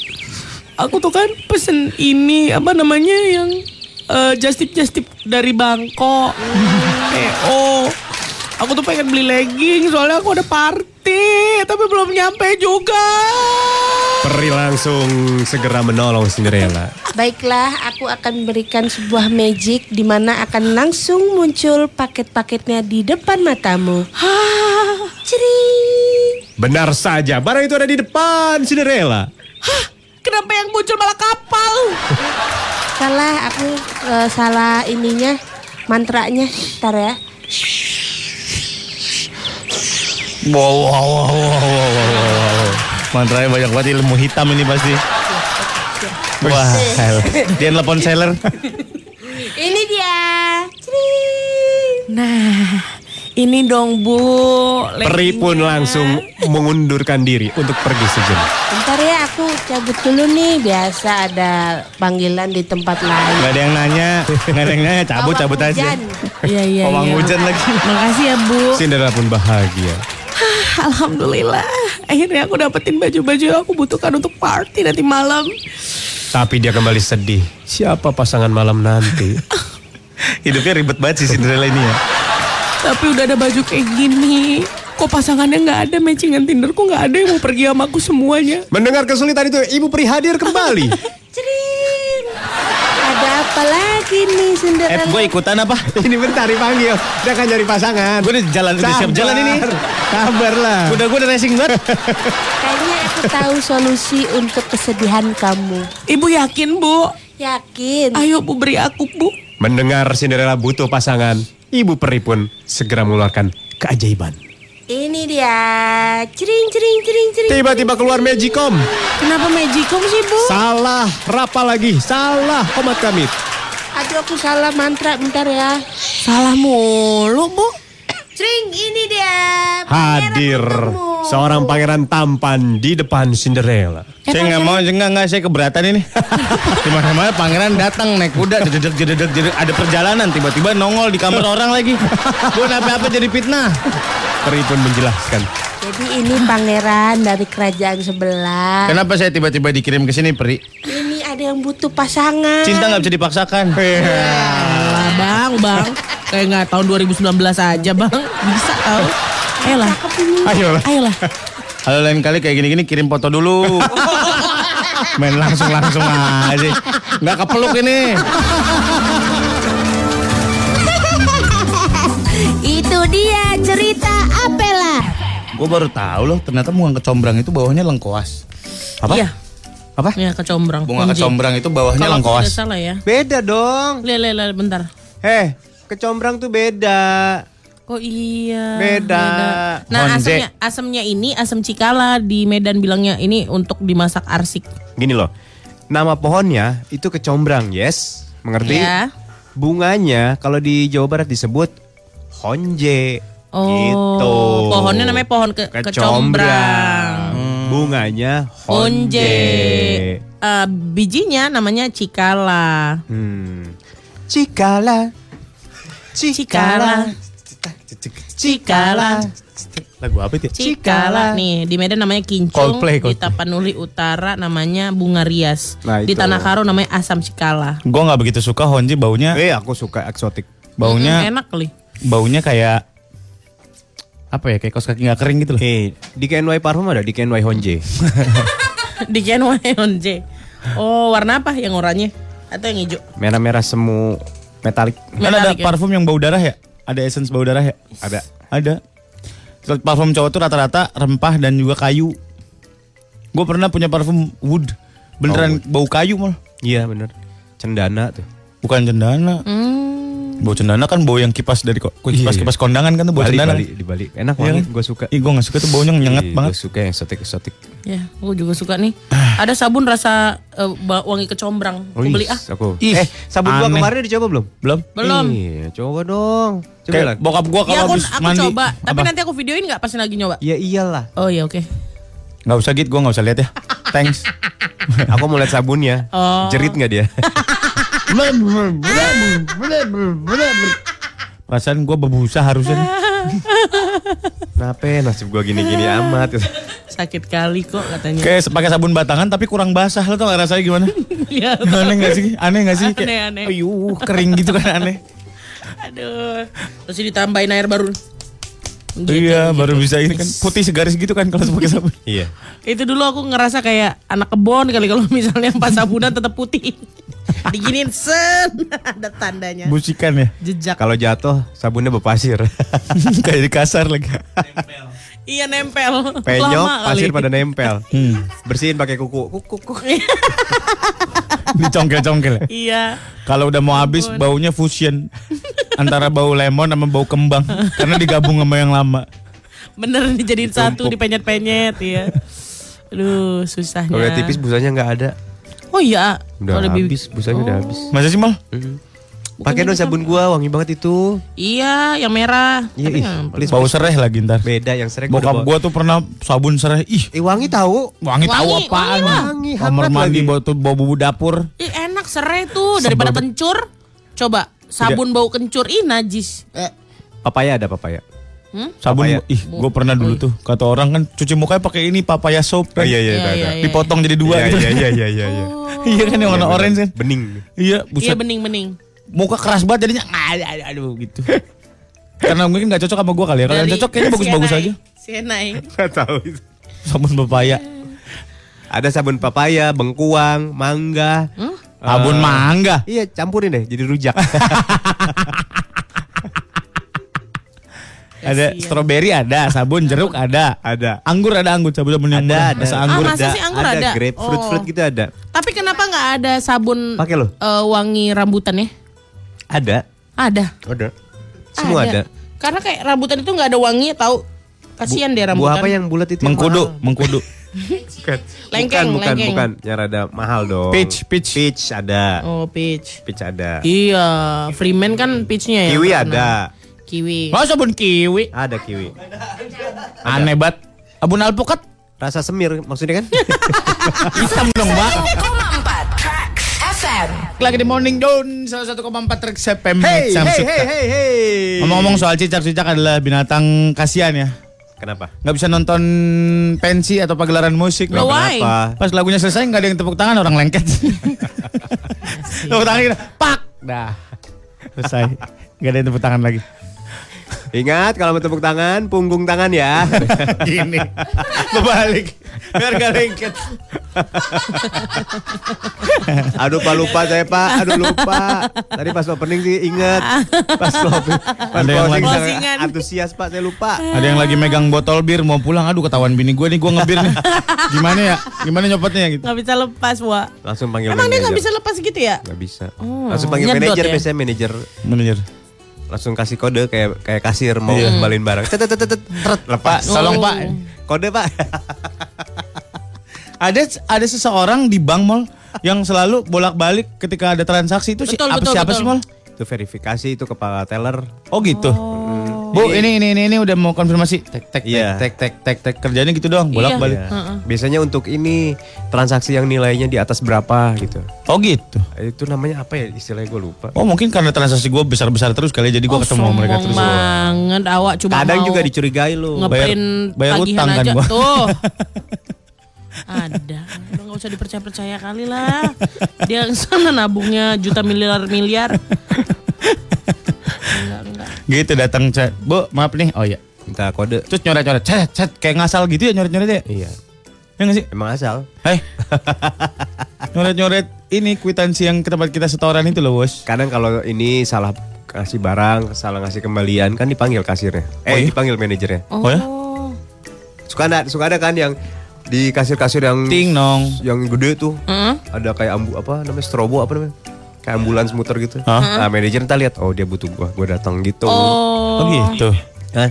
aku tuh kan pesen ini apa namanya yang eh, just tip just tip dari Bangkok. Eh oh, aku tuh pengen beli legging soalnya aku ada party tapi belum nyampe juga.
Peri langsung segera menolong Cinderella.
Baiklah, aku akan berikan sebuah magic di mana akan langsung muncul paket-paketnya di depan matamu.
Hah,
Cering.
Benar saja, barang itu ada di depan Cinderella.
hah, kenapa yang muncul malah kapal?
Salah, aku eh, salah ininya mantranya. Ntar ya.
Wow, wow, wow, wow, wow, wow, wow. Mantranya banyak banget ilmu hitam ini pasti. Wah, dia nelpon seller.
Ini dia.
Nah, ini dong Bu.
Peri pun langsung mengundurkan diri untuk pergi sejenak.
Bentar ya, aku cabut dulu nih. Biasa ada panggilan di tempat lain.
Gak ada yang nanya, gak ada yang nanya, cabut cabut aja.
hujan.
Iya iya. Iya.
hujan lagi.
Makasih ya Bu.
Cinderella pun bahagia.
Alhamdulillah. Akhirnya aku dapetin baju-baju yang aku butuhkan untuk party nanti malam.
Tapi dia kembali sedih. Siapa pasangan malam nanti?
Hidupnya ribet banget sih Cinderella ini ya.
Tapi udah ada baju kayak gini. Kok pasangannya nggak ada matchingan Tinder? Kok nggak ada yang mau pergi sama aku semuanya?
Mendengar kesulitan itu, Ibu Pri hadir kembali.
Cering. Ada apa lagi nih
Eh,
Cinderella?
gue ikutan apa?
Ini bentar dipanggil. Dia kan nyari pasangan.
Gue udah jalan, udah siap jalan ini.
Sabar lah.
Udah gue udah racing banget.
Kayaknya aku tahu solusi untuk kesedihan kamu.
Ibu yakin bu?
Yakin?
Ayo bu beri aku bu.
Mendengar Cinderella butuh pasangan, Ibu Peri pun segera mengeluarkan keajaiban.
Ini dia. Cering cering cering cering.
Tiba-tiba keluar Magicom.
Kenapa magicom sih bu?
Salah, rapa lagi. Salah, komat kami.
Aduh aku salah mantra bentar ya.
Salah mulu bu.
Cering ini dia.
Hadir
Pangeran
seorang pangeran tampan di depan Cinderella.
saya nggak mau, enggak, enggak, saya keberatan ini. Di mana-mana pangeran datang naik kuda, jededek, jededek, jededek, ada perjalanan, tiba-tiba nongol di kamar orang lagi. Gue apa-apa jadi fitnah.
Peri pun menjelaskan.
Jadi ini pangeran dari kerajaan sebelah.
Kenapa saya tiba-tiba dikirim ke sini, Peri?
Ini ada yang butuh pasangan.
Cinta nggak bisa dipaksakan.
Alah bang, bang. Kayak nggak tahun 2019 aja bang. Bisa tau. Ayolah,
Ayolah.
ayolah.
Kalau lain kali kayak gini-gini kirim foto dulu. Main langsung-langsung aja. Nggak kepeluk ini.
Itu dia cerita Apela.
Gue baru tahu loh, ternyata bunga kecombrang itu bawahnya lengkoas. Apa?
Iya.
Apa?
Ya kecombrang.
Bunga kecombrang itu bawahnya
Kalau
lengkoas.
salah ya.
Beda dong.
Lihat, lihat, lihat, bentar.
Heh, kecombrang tuh beda.
Oh iya.
Beda.
Nah
Honje.
asamnya, asamnya ini asam cikala di Medan bilangnya ini untuk dimasak arsik.
Gini loh. Nama pohonnya itu kecombrang, yes? Mengerti?
Ya.
Bunganya kalau di Jawa Barat disebut honje.
Oh,
gitu.
pohonnya namanya pohon ke kecombrang.
Bunganya
Honje.
honje.
Eh, bijinya namanya cikala.
Hmm. Cikala.
Cikala. Cikala.
Lagu apa itu? ya?
Cikala. Nih, di Medan namanya kincung,
Coldplay,
di
Coldplay.
Tapanuli Utara namanya bunga rias.
Nah,
di
itu.
Tanah Karo namanya asam cikala.
Gue nggak begitu suka honji baunya.
Eh, aku suka eksotik.
Baunya
Mm, enak kali.
baunya kayak apa ya? Kayak kos kaki nggak kering gitu loh.
Eh, di KNY parfum ada di KNY honje.
di Kenway Onje. Oh, warna apa? Yang oranye atau yang hijau?
Merah-merah semu metalik.
Kan ada
ya?
parfum yang bau darah ya? Ada essence bau darah ya?
Ada.
Ada. Parfum cowok tuh rata-rata rempah dan juga kayu. Gue pernah punya parfum wood. Beneran bau kayu malah.
Iya bener. Cendana tuh.
Bukan cendana.
Hmm.
Bau cendana kan bau yang kipas dari ko-
Iya,
kipas kipas kondangan kan tuh bau
Bali,
cendana.
Bali, di Bali. Enak
Iya
banget,
kan?
gue suka.
Ih gue gak suka tuh baunya nyengat
Ih,
banget.
Gue suka yang eksotik.
Ya, aku juga suka nih. Ada sabun rasa ba- wangi kecombrang. Aku beli ah.
Aku.
Ih,
eh, sabun gua
aneh.
kemarin udah dicoba belum?
Belum.
Belum.
Iya, coba dong. Coba
Kayak
lah.
bokap gue
Ya
kalau
aku,
habis
aku
mandi.
coba, tapi
Apa?
nanti aku videoin nggak pas lagi nyoba.
Ya iyalah.
Oh iya oke.
Nggak usah gitu, gue nggak usah lihat ya. Thanks.
Aku mau lihat sabunnya.
Oh.
Jerit nggak dia?
Perasaan gue berbusa harusnya. nih.
Kenapa ya nasib gua gini-gini amat?
Sakit kali kok katanya.
Kayak pakai sabun batangan tapi kurang basah. Lo tau gak rasanya gimana?
Iya.
aneh gak sih? Aneh gak sih? Kayak,
Aneh, aneh.
Ayuh, kering gitu kan aneh.
Aduh. Terus ditambahin air baru. Gitu,
iya,
gitu.
baru bisa ini kan putih segaris gitu kan kalau pakai sabun.
Iya.
Itu dulu aku ngerasa kayak anak kebon kali kalau misalnya pas sabunan tetap putih. Diginin sen ada tandanya.
Busikan ya.
Jejak.
Kalau jatuh sabunnya berpasir.
Kayak di kasar lagi.
Iya nempel.
Penyok,
Lama
pasir
kali.
pada nempel.
Hmm.
Bersihin pakai kuku. Kuku, kuku.
Dicongkel-congkel. ya.
Iya.
Kalau udah mau habis baunya fusion antara bau lemon sama bau kembang karena digabung sama yang lama.
Bener dijadiin satu dipenyet-penyet ya. Aduh susahnya.
Kalau udah tipis busanya nggak ada.
Oh iya.
Udah
Kalau lebih-
habis, busanya udah
Oh.
habis.
Masa sih mal?
Pakai dong sabun gua, wangi banget itu.
Iya, yang merah.
Iya, ih.
Bau sereh lagi ntar.
Beda yang gua
Bokap gua tuh pernah sabun sereh. Ih,
Eh wangi tahu.
wangi tahu
Wangi,
apaan?
wangi,
Kamar
hangat
mandi
lagi.
bau tuh bau bumbu dapur.
Ih, enak serai tuh daripada kencur. Coba sabun bau kencur ih najis.
Papaya ada papaya.
Hmm?
Sabun
Papaya.
ih, gua pernah dulu tuh. Kata orang kan cuci mukanya pakai ini papaya soap. kan.
Iya,
iya,
iya, iya.
Dipotong jadi dua
Iya,
gitu.
iya, iya, iya, iya, iya.
Iya kan yang warna orange kan.
Bening.
Iya,
Iya
buset.
bening-bening.
Muka keras banget jadinya. Aduh, aduh, aduh gitu. Karena mungkin gak cocok sama gue kali ya. Kalau yang cocok kayaknya bagus-bagus aja.
Sienai.
Gak tahu itu.
Sabun pepaya.
Ada sabun papaya, bengkuang, mangga.
Hmm?
Sabun
Eh,
mangga.
Iya, campurin deh jadi rujak.
Ada stroberi ada, sabun jeruk ada.
ada.
Anggur ada anggur, sabun-sabun yang
Ada, ada.
Anggur.
Ah, masa sih anggur ada?
grapefruit
Oh.
fruit gitu ada.
Tapi kenapa nggak ada sabun
Pakai
eh, wangi rambutan ya?
Ada.
Ada.
Ada. Semua ada.
Karena kayak rambutan itu nggak ada wangi tahu. Kasihan deh rambutan.
Buah apa yang bulat itu?
Mengkudu,
mahal?
mengkudu.
Bukan.
Lengkeng,
bukan, bukan,
lengkeng.
bukan. Yang rada mahal dong.
Peach, peach.
Peach ada.
Oh, peach.
Peach ada.
Iya, Freeman kan peachnya ya.
Kiwi ada.
Kiwi.
Oh sabun kiwi.
Ada kiwi.
Aneh banget. Abun alpukat.
Rasa semir maksudnya kan?
Hitam dong, Mbak.
1,4 Tracks FM.
Lagi di Morning Dawn, salah satu Trek CPM
hey, hey, hey, hey, hey.
Ngomong-ngomong soal cicak-cicak adalah binatang kasihan ya.
Kenapa?
Nggak bisa nonton pensi atau pagelaran musik.
Loh, why?
Kenapa?
Pas lagunya selesai nggak ada yang tepuk tangan orang lengket. tepuk tangan gitu, pak, dah selesai. Nggak ada yang tepuk tangan lagi.
Ingat kalau mau tepuk tangan, punggung tangan ya.
Gini, berbalik, biar gak lengket.
Aduh pak lupa saya pak, aduh lupa. Tadi pas opening sih inget. Pas closing, pas
Ada yang lagi-
sangat
Closingan.
antusias pak saya lupa.
Ada yang lagi megang botol bir mau pulang, aduh ketahuan bini gue nih, gue ngebir nih. Gimana ya? Gimana nyopotnya gitu?
Nggak bisa lepas, Wak.
Langsung panggil
Emang dia nggak
manajer.
bisa lepas gitu ya?
Nggak bisa.
Oh,
Langsung panggil
nyedot
manajer
ya?
biasanya manajer
Manajer.
Langsung kasih kode kayak kayak kasir mau
Iya.
kembaliin barang. Tet, tet, tet, tet, tret, lepas.
Tolong
Oh.
pak,
Kode pak.
ada ada seseorang di bank mall yang selalu bolak-balik ketika ada transaksi itu si-
Betul,
apa
betul,
siapa
betul.
sih mall?
itu verifikasi itu kepala teller.
Oh gitu. Bu, ini ini ini ini udah mau konfirmasi. Tek tek
Iya.
tek tek tek tek kerjanya gitu doang, bolak-balik.
Iya. Biasanya untuk ini transaksi yang nilainya di atas berapa gitu.
Oh gitu.
Itu namanya apa ya istilahnya gue lupa.
Oh mungkin karena transaksi gue besar-besar terus kali ya, jadi gue
Oh,
ketemu sama mereka
sombong
terus.
banget awak cuma
Kadang
mau
juga dicurigai lu.
ngeprint
bayar
tagihan
utang kan
aja
gua.
tuh. Ada, udah nggak usah dipercaya-percaya kali lah. Dia sana nabungnya juta miliar miliar. Enggak, enggak.
Gitu datang chat. Bu, maaf nih. Oh iya.
Minta kode.
Terus nyoret-nyoret, cet, cet, kayak ngasal gitu ya nyoret-nyoret ya?
Iya.
Ya nggak sih?
Emang asal.
Hei. nyoret-nyoret ini kwitansi yang ke tempat kita setoran itu loh, Bos.
Kadang kalau ini salah kasih barang, salah ngasih kembalian kan dipanggil kasirnya. Eh,
Oh iya?
dipanggil manajernya.
Oh, ya?
Suka ada suka ada kan yang di kasir-kasir yang
Ting nong.
yang gede tuh.
Heeh.
Ada kayak ambu apa namanya strobo apa namanya? Kayak ambulans muter gitu.
Hah?
Nah, manajer entar lihat, oh dia butuh gua, gua datang gitu.
Oh.
Oh gitu.
Hah?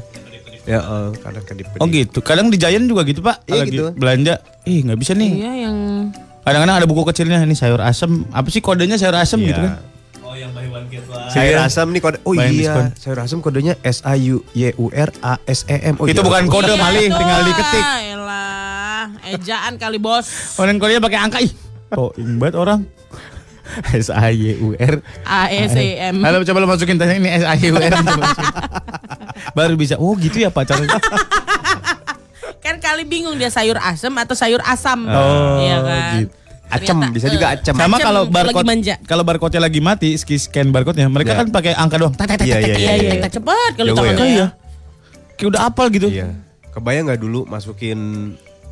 Ya, eh, kadang kedip
Oh gitu. Kadang di Giant juga gitu, Pak.
Iya,
Lagi
gitu.
belanja. Ih, nggak bisa nih.
Iya yang
Kadang-kadang ada buku kecilnya ini sayur asem. Apa sih kodenya sayur asem
Iya.
gitu kan?
Sayur
Iya.
asam nih kode. Oh
Buy
iya,
diskon.
sayur asam kodenya S A U Y U R A S E M. Oh,
Itu
iya.
bukan kode
Iya
malih, tinggal diketik.
Elah, ejaan kali bos.
Orang kodenya pakai angka ih. Oh, banget orang. S A Y U R
A S E M.
Halo coba lo masukin tanya ini S A Y U R. Baru bisa. Oh, gitu ya pacarnya.
Kan kali bingung dia sayur asem atau sayur asam.
Oh,
iya kan.
gitu.
Acem,
Ternyata,
bisa juga
eh,
acem.
Sama kalau barcode kalau barcode-nya lagi mati, scan barcode-nya, mereka
Iya.
kan pakai angka doang. Tak, tak, tak,
Iya,
tak,
iya,
tak.
Iya iya, cepet kalau
ya?
tangannya.
Iya. Kayak udah apal gitu.
Iya. Kebayang nggak dulu masukin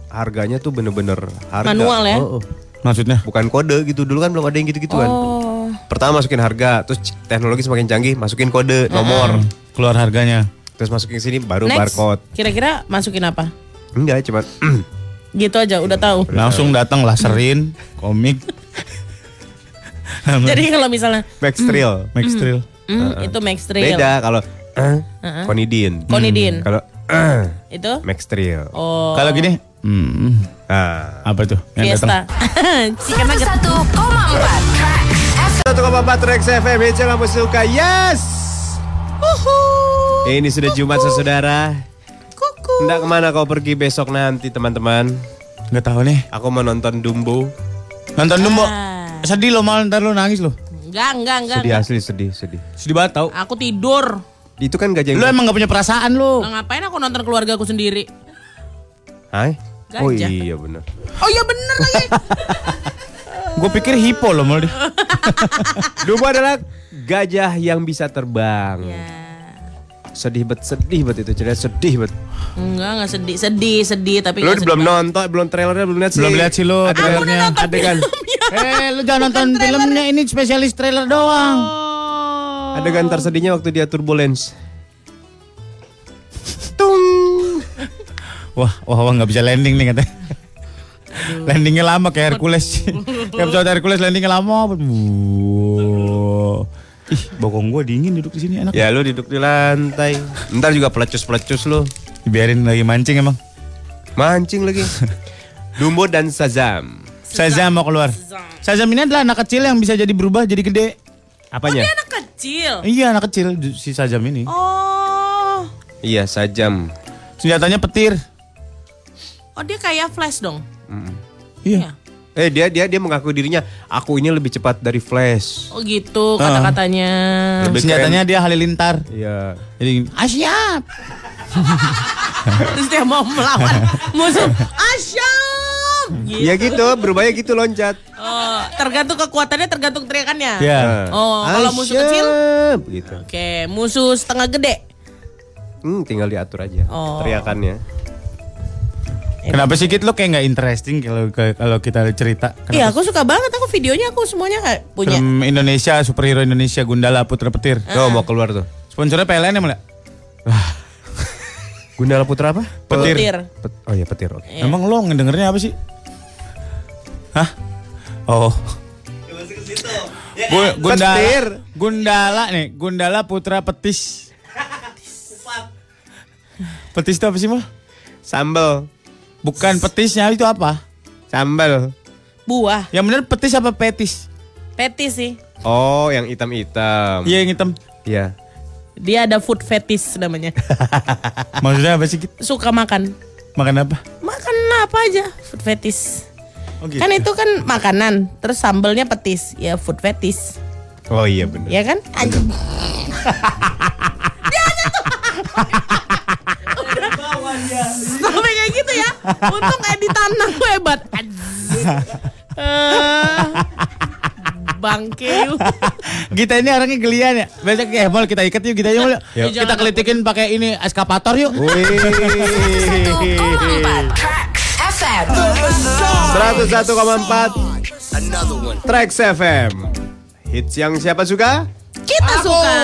harganya tuh bener-bener harga.
Manual ya?
Oh, oh.
Maksudnya?
Bukan kode gitu. Dulu kan belum ada yang gitu-gitu kan.
Oh.
Pertama masukin harga, terus teknologi semakin canggih, masukin kode, nomor.
Keluar harganya.
Terus masukin sini baru
Next.
barcode.
Kira-kira masukin apa?
Enggak, cuma
Gitu aja udah tahu.
Langsung datang laserin, komik,
Jadi kalau misalnya
Max Thrill.
Max Thrill.
hmm, itu Max Trail.
Beda kalau eh, Konidin.
Konidin.
Kalau eh,
Itu
Max Thrill.
oh
Kalau gini, hmm,
Nah,
apa tuh? Yang?
Fiesta. Chicken nugget.
1,4 Tracks
1,4 Trax FM Hits yang kamu suka Yes Ini sudah Jumat saudara Hendak ke mana kau pergi besok nanti teman-teman
Nggak tahu nih.
Aku mau nonton Dumbo
Nonton Dumbo.
Ah.
Sedih lo mal ntar lo nangis lo.
Enggak, enggak, enggak.
Sedih
enggak.
asli sedih sedih
Sedih banget tau.
Aku tidur.
Itu kan gajah
Lo emang gak punya perasaan lo.
Nah, ngapain aku nonton keluarga aku sendiri?
Hai? Oh
Gajah.
iya bener
Oh iya bener lagi.
Gue pikir hipo lo mal.
Dumbo adalah gajah yang bisa terbang
Ya.
Sedih bet, sedih bet itu cerita sedih bet.
Enggak, enggak sedih, sedih, sedih tapi
Lu belum
sedih.
nonton, belum trailernya belum lihat sih.
Belum lihat sih lu
Adegan-
trailernya.
Adegan,
Eh, lu jangan nonton filmnya ini spesialis trailer doang.
Oh.
adegan tersedihnya waktu dia turbulence.
Wah, wah, wah nggak bisa landing nih katanya. Landingnya lama kayak Hercules. kayak pesawat Hercules landingnya lama. Ih, bokong gue dingin duduk di sini enak.
Ya lu duduk di lantai. Ntar juga pelecus-pelecus lu.
Dibiarin lagi mancing emang.
Mancing lagi. Dumbo dan Sazam.
Shazam mau keluar. Shazam ini adalah anak kecil yang bisa jadi berubah jadi gede.
Apanya?
Anak kecil.
Iya anak kecil si Shazam ini.
Oh.
Iya, Sajam.
Senjatanya petir.
Oh, dia kayak Flash dong.
Iya.
Eh dia dia dia mengaku dirinya aku ini lebih cepat dari Flash.
Oh, gitu kata-katanya.
Lebih
Senjatanya dia halilintar.
Iya.
Jadi ah siap.
Terus dia mau melawan musuh. Asyam. Gitu.
Ya gitu, berubahnya gitu loncat.
Oh, tergantung kekuatannya, tergantung teriakannya.
Iya.
Oh, kalau musuh
Asyap,
kecil?
gitu.
Oke, musuh setengah gede.
Hmm, tinggal diatur aja
Oh.
teriakannya.
Kenapa sih Kit lo kayak nggak interesting kalau kalau kita cerita? Kenapa
Iya, aku suka banget. Aku videonya aku semuanya kayak punya.
Film Indonesia, superhero Indonesia, Gundala Putra Petir.
Tuh mau keluar tuh.
Sponsornya PLN ya mulai.
Gundala Putra apa?
Petir.
Petir.
Pet- oh iya petir. Oke.
Iya.
Emang lo ngedengernya apa sih? Hah? Oh. Gu- Gundala,
Petir.
Gundala nih, Gundala Putra Petis. Petis itu apa sih mal?
Sambal.
Bukan petisnya itu apa?
Sambal.
Buah,
Yang bener petis apa petis?
fetis sih.
Oh, yang hitam-hitam.
Iya yang hitam.
Iya.
Dia ada food fetish namanya.
Maksudnya apa sih?
Suka makan.
Makan apa?
Makan apa aja, food fetish.
Oh gitu.
Kan itu kan makanan, terus sambelnya petis, ya food fetish.
Oh iya benar.
Ya kan? Anjing. Sampai kayak gitu ya. Untung editan aku hebat. Eh, Bangke.
Kita ini orangnya gelian ya. Besok eh mal kita ikat yuk kita yuk.
Yuk.
Kita kelitikin pakai ini eskapator yuk.
Wih.
101,4 Tracks FM.
101,4 Trax FM. Hits yang siapa suka?
Kita suka.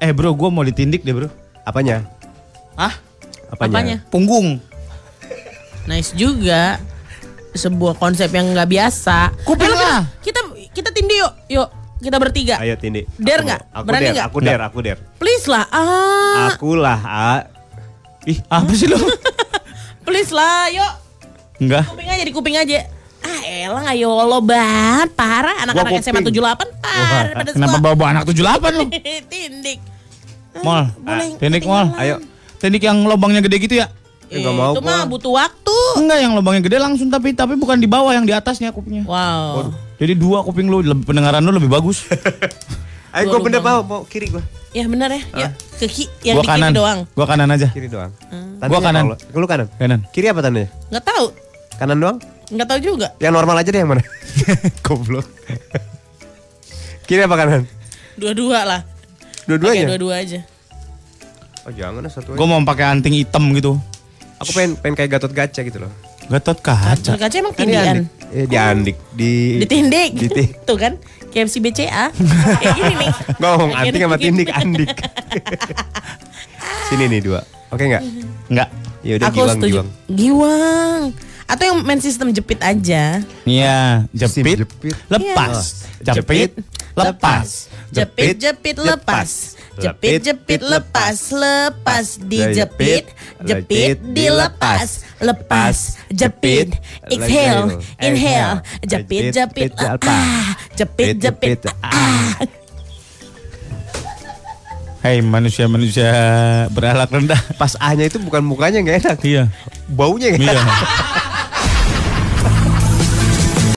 Eh bro, gue mau ditindik deh bro.
Apanya?
Hah?
Apanya?
Punggung.
Nice juga. Sebuah konsep yang nggak biasa.
Kuping lah.
Kita kita tindih yuk. Yuk, kita bertiga.
Ayo Tindi. Aku
nggak? Berani nggak?
Aku dare, aku dare.
Please lah. Ah,
Aku lah, A.
Ih, apa sih lo?
please lah. Yuk.
Enggak.
Kuping aja di kuping aja. Ah elang ayo lo banget Parah anak-anak SMA
kuping.
78 Parah pada
Kenapa bawa-bawa anak 78 lo?
Tindik
Mal.
Boleh
Tindik mal.
Ayo.
Tindik yang lubangnya gede gitu ya?
Eh, nggak mau
Itu mah butuh waktu
Enggak, yang lubangnya gede langsung tapi tapi bukan di bawah yang di atasnya kupingnya.
Wow
Jadi dua kuping lu lebih- pendengaran lu lebih bagus.
Ayo
Gua
gue bener mau, mau kiri gue.
Ya benar ya Yuk ke ki Yang
gua
di kiri
kanan.
doang
Gua kanan aja.
Kiri doang.
Gua kanan.
Lu kanan.
Kanan.
Kiri apa tandanya?
Nggak tahu
Kanan doang?
Nggak tahu juga
Yang normal aja deh yang mana? Goblok. Kiri apa kanan?
Dua-dua lah
Dua-duanya.
dua-dua aja
Oh jangan satu aja.
Gua mau pakai anting hitam gitu.
Aku pengen pengen kayak Gatot Kaca gitu loh.
Gatot kaca.
Kaca emang
Kan di
tindian
andik. Eh, di andik. Di
Ditindik
Ditindik.
Tuh kan KFC BCA Kayak gini nih
Ngomong antik sama tindik andik. Sini nih dua. Oke nggak?
Enggak.
Ya udah giwang
setuju
giwang.
Giwang Atau yang main sistem jepit aja
Iya, jepit,
jepit.
lepas,
Iya.
jepit, lepas,
Jepit, jepit, lepas. Jepit, jepit, lepas. Lepas, dijepit. Jepit, dilepas. Lepas, jepit. Exhale, inhale. Jepit, jepit, ah. Jepit, jepit, ah.
Hai manusia-manusia berakhlak rendah.
Pas A-nya itu bukan mukanya nggak enak.
Iya,
Baunya nggak
iya.
enak.